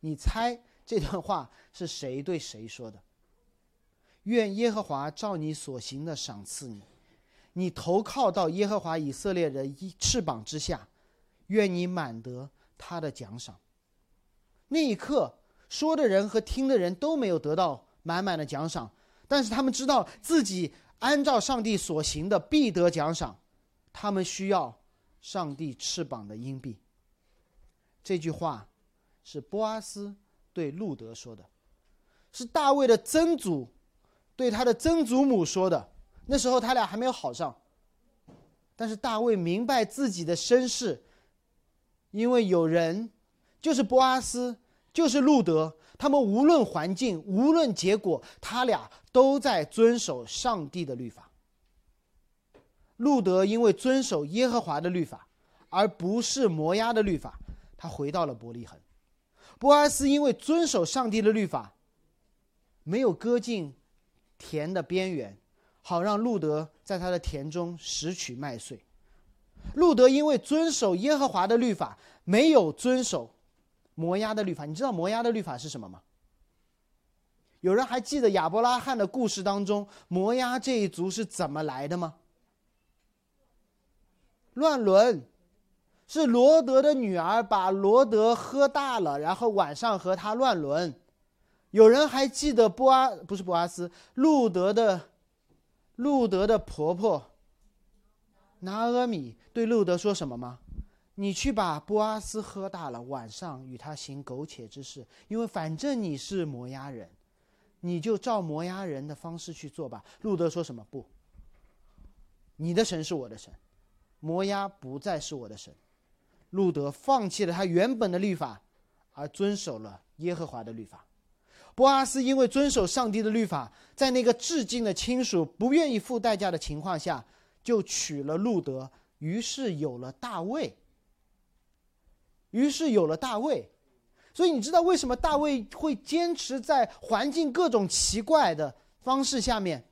你猜这段话是谁对谁说的？愿耶和华照你所行的赏赐你，你投靠到耶和华以色列的一翅膀之下，愿你满得他的奖赏。那一刻，说的人和听的人都没有得到满满的奖赏，但是他们知道自己。按照上帝所行的必得奖赏，他们需要上帝翅膀的荫蔽。这句话是波阿斯对路德说的，是大卫的曾祖对他的曾祖母说的。那时候他俩还没有好上，但是大卫明白自己的身世，因为有人就是波阿斯，就是路德。他们无论环境，无论结果，他俩都在遵守上帝的律法。路德因为遵守耶和华的律法，而不是摩押的律法，他回到了伯利恒。波阿斯因为遵守上帝的律法，没有割进田的边缘，好让路德在他的田中拾取麦穗。路德因为遵守耶和华的律法，没有遵守。摩押的律法，你知道摩押的律法是什么吗？有人还记得亚伯拉罕的故事当中，摩押这一族是怎么来的吗？乱伦，是罗德的女儿把罗德喝大了，然后晚上和他乱伦。有人还记得波阿不是波阿斯，路德的路德的婆婆拿阿米对路德说什么吗？你去把波阿斯喝大了，晚上与他行苟且之事，因为反正你是摩押人，你就照摩押人的方式去做吧。路德说什么？不，你的神是我的神，摩押不再是我的神。路德放弃了他原本的律法，而遵守了耶和华的律法。波阿斯因为遵守上帝的律法，在那个至近的亲属不愿意付代价的情况下，就娶了路德，于是有了大卫。于是有了大卫，所以你知道为什么大卫会坚持在环境各种奇怪的方式下面，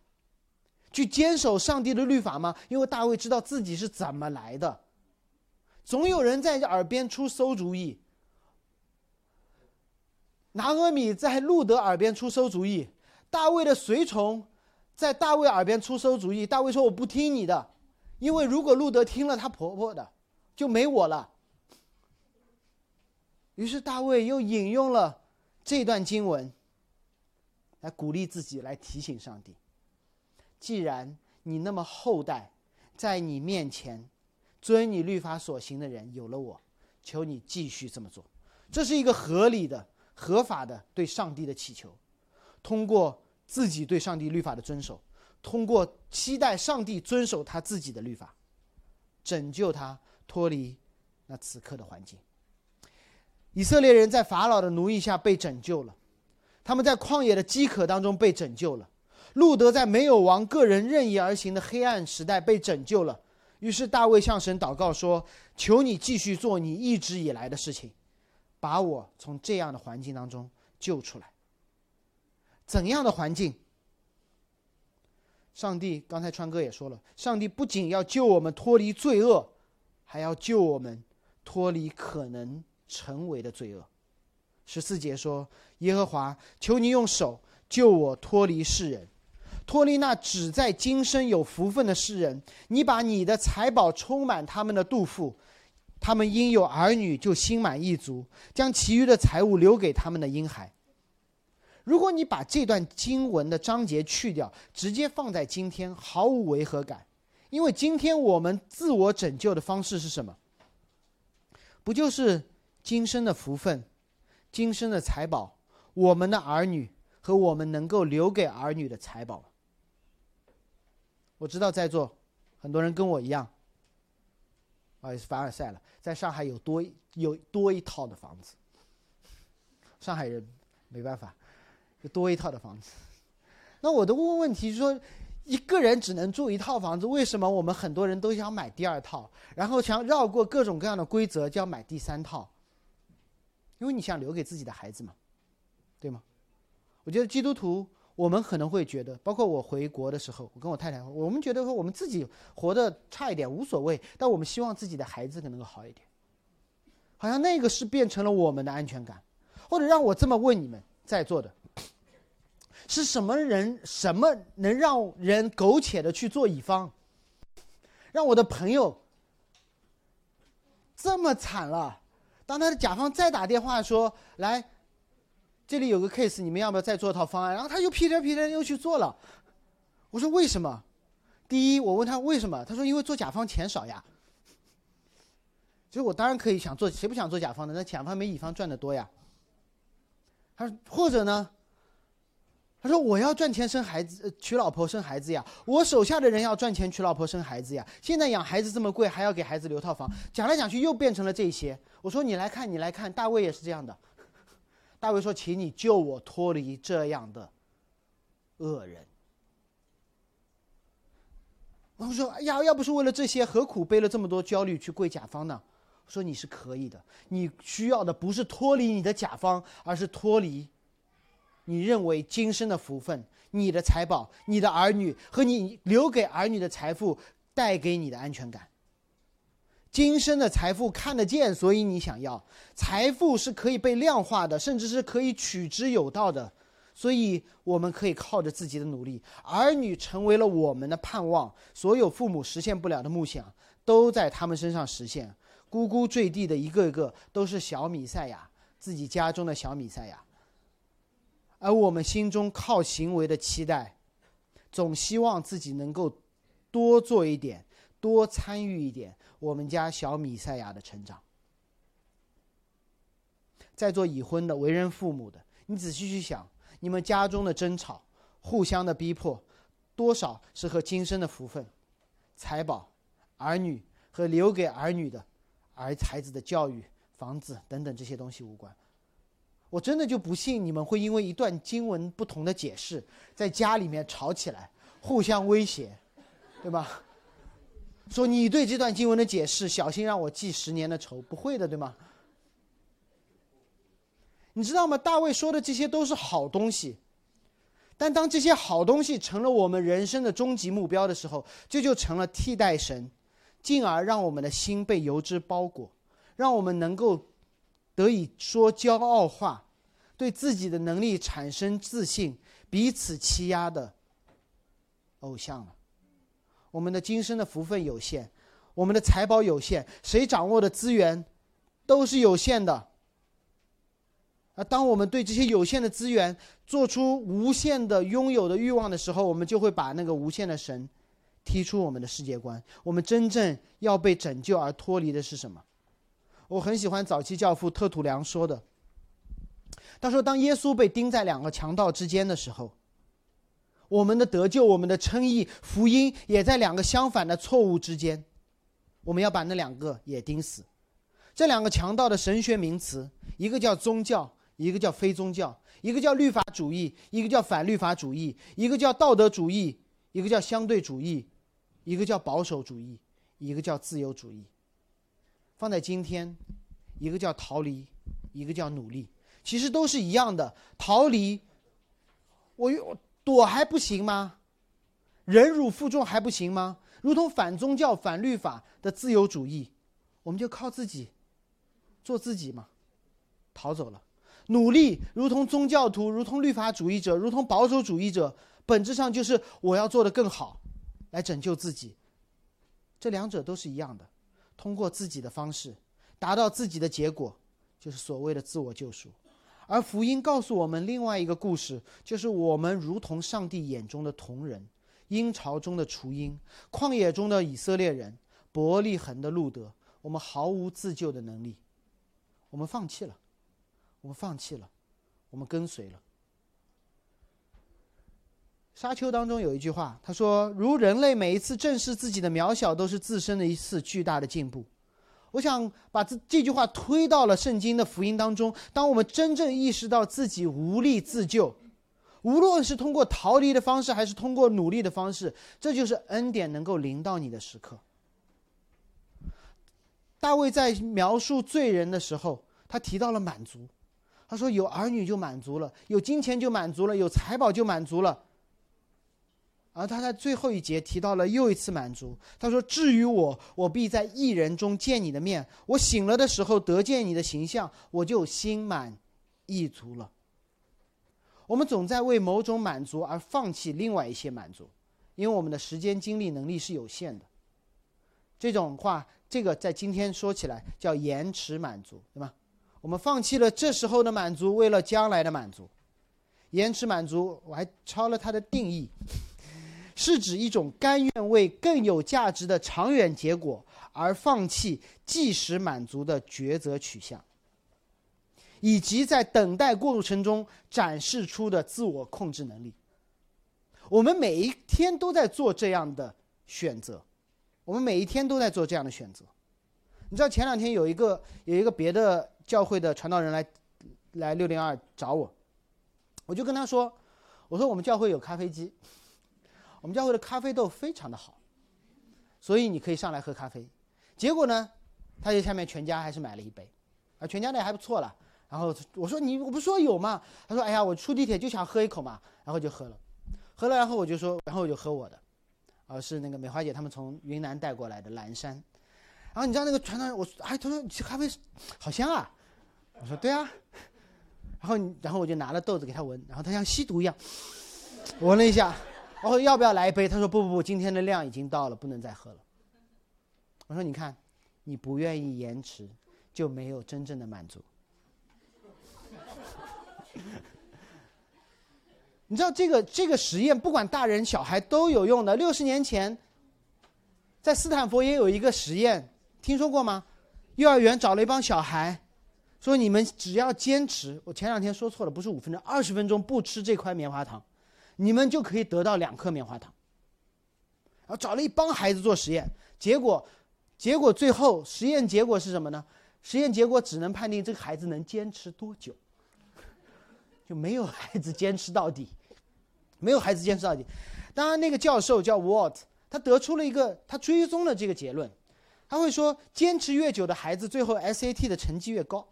去坚守上帝的律法吗？因为大卫知道自己是怎么来的，总有人在耳边出馊主意。拿阿米在路德耳边出馊主意，大卫的随从在大卫耳边出馊主意。大卫说：“我不听你的，因为如果路德听了他婆婆的，就没我了。”于是大卫又引用了这段经文，来鼓励自己，来提醒上帝：既然你那么厚待，在你面前遵你律法所行的人有了我，求你继续这么做。这是一个合理的。合法的对上帝的祈求，通过自己对上帝律法的遵守，通过期待上帝遵守他自己的律法，拯救他脱离那此刻的环境。以色列人在法老的奴役下被拯救了，他们在旷野的饥渴当中被拯救了。路德在没有王、个人任意而行的黑暗时代被拯救了。于是大卫向神祷告说：“求你继续做你一直以来的事情。”把我从这样的环境当中救出来。怎样的环境？上帝刚才川哥也说了，上帝不仅要救我们脱离罪恶，还要救我们脱离可能成为的罪恶。十四节说：“耶和华，求你用手救我脱离世人，脱离那只在今生有福分的世人。你把你的财宝充满他们的肚腹。”他们因有儿女就心满意足，将其余的财物留给他们的婴孩。如果你把这段经文的章节去掉，直接放在今天，毫无违和感，因为今天我们自我拯救的方式是什么？不就是今生的福分、今生的财宝、我们的儿女和我们能够留给儿女的财宝？我知道在座很多人跟我一样。啊，是凡尔赛了，在上海有多有多一套的房子。上海人没办法，有多一套的房子。那我的问问题是说，一个人只能住一套房子，为什么我们很多人都想买第二套，然后想绕过各种各样的规则，就要买第三套？因为你想留给自己的孩子嘛，对吗？我觉得基督徒。我们可能会觉得，包括我回国的时候，我跟我太太，我们觉得说我们自己活得差一点无所谓，但我们希望自己的孩子能够好一点。好像那个是变成了我们的安全感，或者让我这么问你们在座的，是什么人，什么能让人苟且的去做乙方，让我的朋友这么惨了，当他的甲方再打电话说来。这里有个 case，你们要不要再做一套方案？然后他又屁颠屁颠又去做了。我说为什么？第一，我问他为什么，他说因为做甲方钱少呀。其实我当然可以想做，谁不想做甲方的？那甲方没乙方赚的多呀。他说或者呢？他说我要赚钱生孩子，娶老婆生孩子呀。我手下的人要赚钱娶老婆生孩子呀。现在养孩子这么贵，还要给孩子留套房，讲来讲去又变成了这些。我说你来看，你来看，大卫也是这样的。大卫说：“请你救我脱离这样的恶人。”我说：“哎呀，要不是为了这些，何苦背了这么多焦虑去跪甲方呢？”说：“你是可以的，你需要的不是脱离你的甲方，而是脱离你认为今生的福分、你的财宝、你的儿女和你留给儿女的财富带给你的安全感。”今生的财富看得见，所以你想要财富是可以被量化的，甚至是可以取之有道的，所以我们可以靠着自己的努力。儿女成为了我们的盼望，所有父母实现不了的梦想都在他们身上实现。咕咕坠地的一个一个都是小米赛亚，自己家中的小米赛亚。而我们心中靠行为的期待，总希望自己能够多做一点，多参与一点。我们家小米赛亚的成长，在做已婚的、为人父母的，你仔细去想，你们家中的争吵、互相的逼迫，多少是和今生的福分、财宝、儿女和留给儿女的儿孩子的教育、房子等等这些东西无关？我真的就不信你们会因为一段经文不同的解释，在家里面吵起来，互相威胁，对吧？说你对这段经文的解释，小心让我记十年的仇，不会的，对吗？你知道吗？大卫说的这些都是好东西，但当这些好东西成了我们人生的终极目标的时候，这就成了替代神、进而让我们的心被油脂包裹，让我们能够得以说骄傲话，对自己的能力产生自信，彼此欺压的偶像了。我们的今生的福分有限，我们的财宝有限，谁掌握的资源都是有限的。而当我们对这些有限的资源做出无限的拥有的欲望的时候，我们就会把那个无限的神踢出我们的世界观。我们真正要被拯救而脱离的是什么？我很喜欢早期教父特土良说的。他说：“当耶稣被钉在两个强盗之间的时候，我们的得救、我们的称义、福音也在两个相反的错误之间。我们要把那两个也钉死。这两个强盗的神学名词，一个叫宗教。”一个叫非宗教，一个叫律法主义，一个叫反律法主义，一个叫道德主义，一个叫相对主义，一个叫保守主义，一个叫自由主义。放在今天，一个叫逃离，一个叫努力，其实都是一样的。逃离，我躲还不行吗？忍辱负重还不行吗？如同反宗教、反律法的自由主义，我们就靠自己，做自己嘛，逃走了。努力，如同宗教徒，如同律法主义者，如同保守主义者，本质上就是我要做得更好，来拯救自己。这两者都是一样的，通过自己的方式达到自己的结果，就是所谓的自我救赎。而福音告诉我们另外一个故事，就是我们如同上帝眼中的同人，鹰巢中的雏鹰，旷野中的以色列人，伯利恒的路德，我们毫无自救的能力，我们放弃了。我们放弃了，我们跟随了。沙丘当中有一句话，他说：“如人类每一次正视自己的渺小，都是自身的一次巨大的进步。”我想把这这句话推到了圣经的福音当中。当我们真正意识到自己无力自救，无论是通过逃离的方式，还是通过努力的方式，这就是恩典能够临到你的时刻。大卫在描述罪人的时候，他提到了满足。他说：“有儿女就满足了，有金钱就满足了，有财宝就满足了。”而他在最后一节提到了又一次满足。他说：“至于我，我必在一人中见你的面。我醒了的时候得见你的形象，我就心满意足了。”我们总在为某种满足而放弃另外一些满足，因为我们的时间、精力、能力是有限的。这种话，这个在今天说起来叫延迟满足，对吗？我们放弃了这时候的满足，为了将来的满足。延迟满足，我还抄了它的定义，是指一种甘愿为更有价值的长远结果而放弃即时满足的抉择取向，以及在等待过程中展示出的自我控制能力。我们每一天都在做这样的选择，我们每一天都在做这样的选择。你知道前两天有一个有一个别的。教会的传道人来，来六零二找我，我就跟他说：“我说我们教会有咖啡机，我们教会的咖啡豆非常的好，所以你可以上来喝咖啡。”结果呢，他在下面全家还是买了一杯，啊，全家那还不错了。然后我说：“你我不说有吗？”他说：“哎呀，我出地铁就想喝一口嘛。”然后就喝了，喝了，然后我就说：“然后我就喝我的，啊，是那个美华姐他们从云南带过来的蓝山。”然后你知道那个传道人，我哎，他说你这咖啡好香啊。我说对啊，然后然后我就拿了豆子给他闻，然后他像吸毒一样闻了一下，我说要不要来一杯？他说不不不，今天的量已经到了，不能再喝了。我说你看，你不愿意延迟，就没有真正的满足。你知道这个这个实验，不管大人小孩都有用的。六十年前，在斯坦福也有一个实验，听说过吗？幼儿园找了一帮小孩。说你们只要坚持，我前两天说错了，不是五分钟，二十分钟不吃这块棉花糖，你们就可以得到两颗棉花糖。然后找了一帮孩子做实验，结果，结果最后实验结果是什么呢？实验结果只能判定这个孩子能坚持多久，就没有孩子坚持到底，没有孩子坚持到底。当然，那个教授叫 Walt，他得出了一个，他追踪了这个结论，他会说，坚持越久的孩子，最后 SAT 的成绩越高。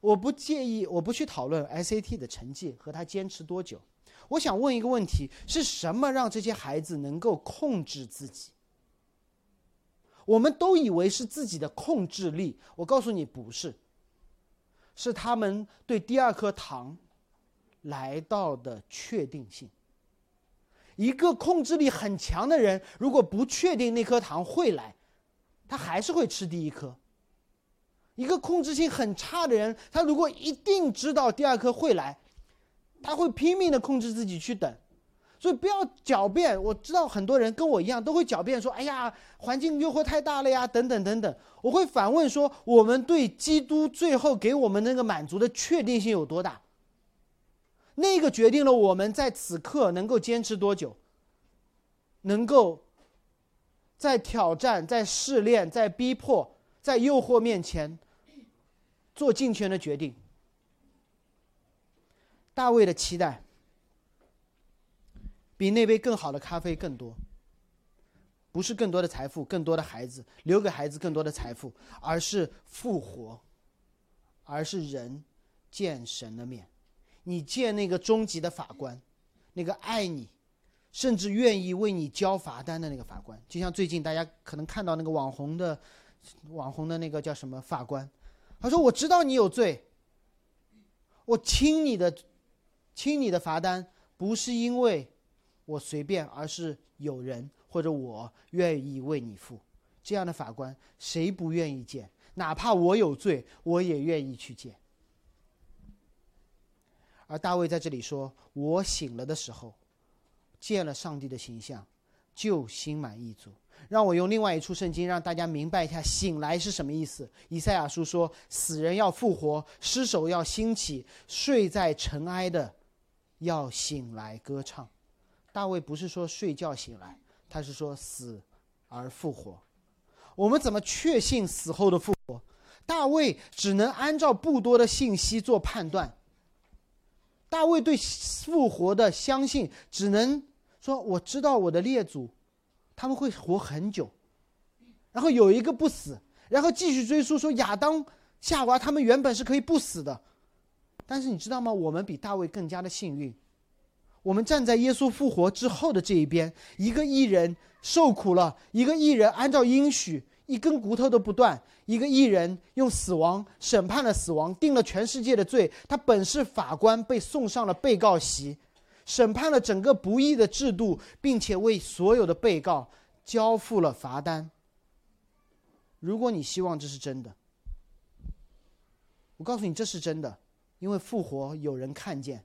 我不介意，我不去讨论 SAT 的成绩和他坚持多久。我想问一个问题：是什么让这些孩子能够控制自己？我们都以为是自己的控制力，我告诉你不是，是他们对第二颗糖来到的确定性。一个控制力很强的人，如果不确定那颗糖会来，他还是会吃第一颗。一个控制性很差的人，他如果一定知道第二颗会来，他会拼命的控制自己去等。所以不要狡辩。我知道很多人跟我一样都会狡辩说：“哎呀，环境诱惑太大了呀，等等等等。”我会反问说：“我们对基督最后给我们那个满足的确定性有多大？那个决定了我们在此刻能够坚持多久，能够在挑战、在试炼、在逼迫、在诱惑面前做尽全的决定。”大卫的期待。比那杯更好的咖啡更多，不是更多的财富、更多的孩子，留给孩子更多的财富，而是复活，而是人见神的面，你见那个终极的法官，那个爱你，甚至愿意为你交罚单的那个法官。就像最近大家可能看到那个网红的，网红的那个叫什么法官，他说：“我知道你有罪，我听你的，清你的罚单，不是因为。”我随便，而是有人或者我愿意为你付，这样的法官谁不愿意见？哪怕我有罪，我也愿意去见。而大卫在这里说：“我醒了的时候，见了上帝的形象，就心满意足。”让我用另外一处圣经让大家明白一下“醒来”是什么意思。以赛亚书说：“死人要复活，尸首要兴起，睡在尘埃的要醒来歌唱。”大卫不是说睡觉醒来，他是说死而复活。我们怎么确信死后的复活？大卫只能按照不多的信息做判断。大卫对复活的相信，只能说我知道我的列祖他们会活很久，然后有一个不死，然后继续追溯说亚当、夏娃他们原本是可以不死的。但是你知道吗？我们比大卫更加的幸运。我们站在耶稣复活之后的这一边，一个艺人受苦了，一个艺人按照应许一根骨头都不断，一个艺人用死亡审判了死亡，定了全世界的罪。他本是法官，被送上了被告席，审判了整个不义的制度，并且为所有的被告交付了罚单。如果你希望这是真的，我告诉你这是真的，因为复活有人看见，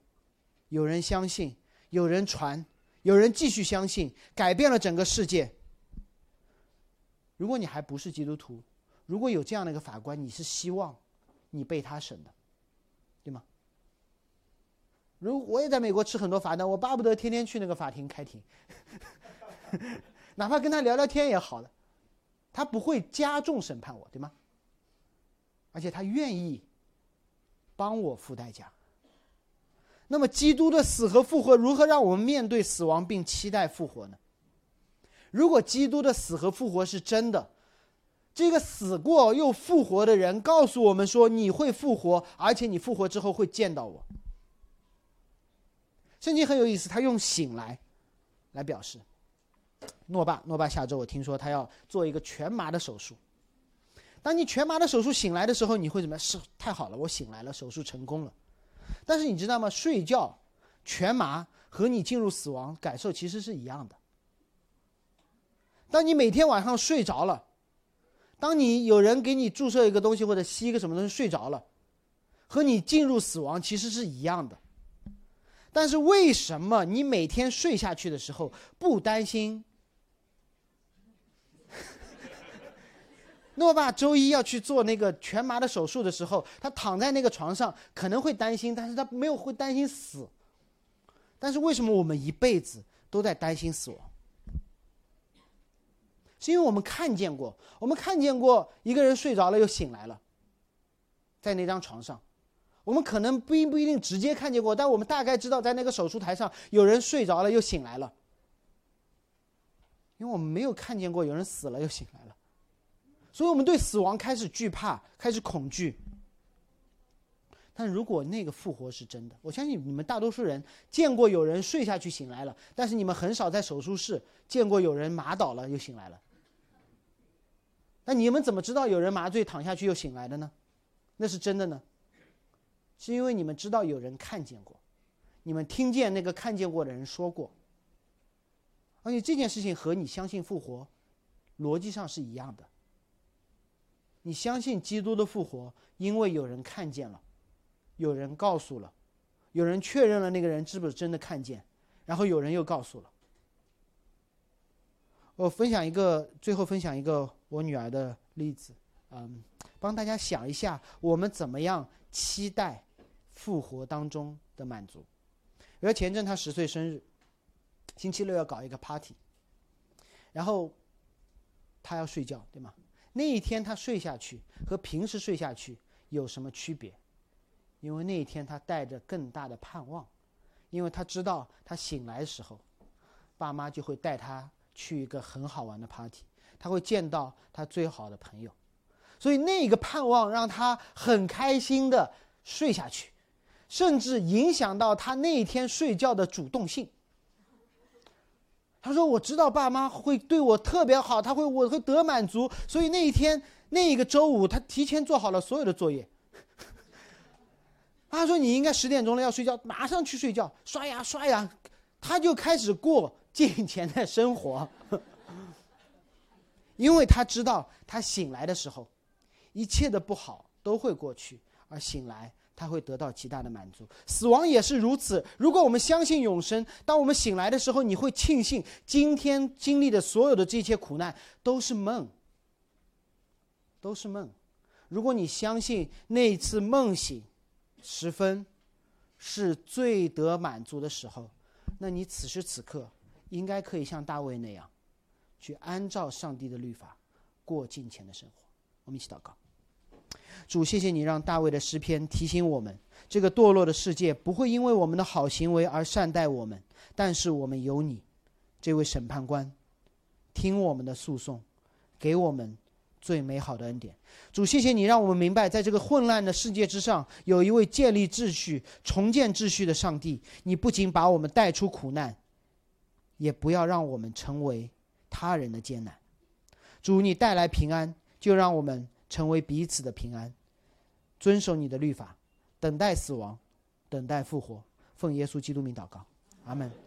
有人相信。有人传，有人继续相信，改变了整个世界。如果你还不是基督徒，如果有这样的一个法官，你是希望你被他审的，对吗？如我也在美国吃很多罚单，我巴不得天天去那个法庭开庭，哪怕跟他聊聊天也好了，他不会加重审判我，对吗？而且他愿意帮我付代价。那么，基督的死和复活如何让我们面对死亡并期待复活呢？如果基督的死和复活是真的，这个死过又复活的人告诉我们说：“你会复活，而且你复活之后会见到我。”圣经很有意思，他用“醒来”来表示。诺爸，诺爸下周我听说他要做一个全麻的手术。当你全麻的手术醒来的时候，你会怎么样？是太好了，我醒来了，手术成功了。但是你知道吗？睡觉全麻和你进入死亡感受其实是一样的。当你每天晚上睡着了，当你有人给你注射一个东西或者吸一个什么东西睡着了，和你进入死亡其实是一样的。但是为什么你每天睡下去的时候不担心？诺爸周一要去做那个全麻的手术的时候，他躺在那个床上，可能会担心，但是他没有会担心死。但是为什么我们一辈子都在担心死亡？是因为我们看见过，我们看见过一个人睡着了又醒来了，在那张床上，我们可能并不一定直接看见过，但我们大概知道在那个手术台上有人睡着了又醒来了，因为我们没有看见过有人死了又醒来了。所以我们对死亡开始惧怕，开始恐惧。但如果那个复活是真的，我相信你们大多数人见过有人睡下去醒来了，但是你们很少在手术室见过有人麻倒了又醒来了。那你们怎么知道有人麻醉躺下去又醒来的呢？那是真的呢？是因为你们知道有人看见过，你们听见那个看见过的人说过。而且这件事情和你相信复活，逻辑上是一样的。你相信基督的复活，因为有人看见了，有人告诉了，有人确认了那个人是不是真的看见，然后有人又告诉了。我分享一个，最后分享一个我女儿的例子，嗯，帮大家想一下，我们怎么样期待复活当中的满足。比如前阵她十岁生日，星期六要搞一个 party，然后她要睡觉，对吗？那一天他睡下去和平时睡下去有什么区别？因为那一天他带着更大的盼望，因为他知道他醒来的时候，爸妈就会带他。去一个很好玩的 party，他会见到他最好的朋友，所以那个盼望让他很开心的睡下去，甚至影响到他那一天睡觉的主动性。他说：“我知道爸妈会对我特别好，他会我会得满足，所以那一天那一个周五，他提前做好了所有的作业。”他说：“你应该十点钟了要睡觉，马上去睡觉，刷牙刷牙。”他就开始过。金钱的生活，因为他知道，他醒来的时候，一切的不好都会过去，而醒来他会得到极大的满足。死亡也是如此。如果我们相信永生，当我们醒来的时候，你会庆幸今天经历的所有的这些苦难都是梦，都是梦。如果你相信那一次梦醒时分是最得满足的时候，那你此时此刻。应该可以像大卫那样，去按照上帝的律法过金钱的生活。我们一起祷告：主，谢谢你让大卫的诗篇提醒我们，这个堕落的世界不会因为我们的好行为而善待我们，但是我们有你，这位审判官，听我们的诉讼，给我们最美好的恩典。主，谢谢你让我们明白，在这个混乱的世界之上，有一位建立秩序、重建秩序的上帝。你不仅把我们带出苦难。也不要让我们成为他人的艰难。主，你带来平安，就让我们成为彼此的平安，遵守你的律法，等待死亡，等待复活。奉耶稣基督名祷告，阿门。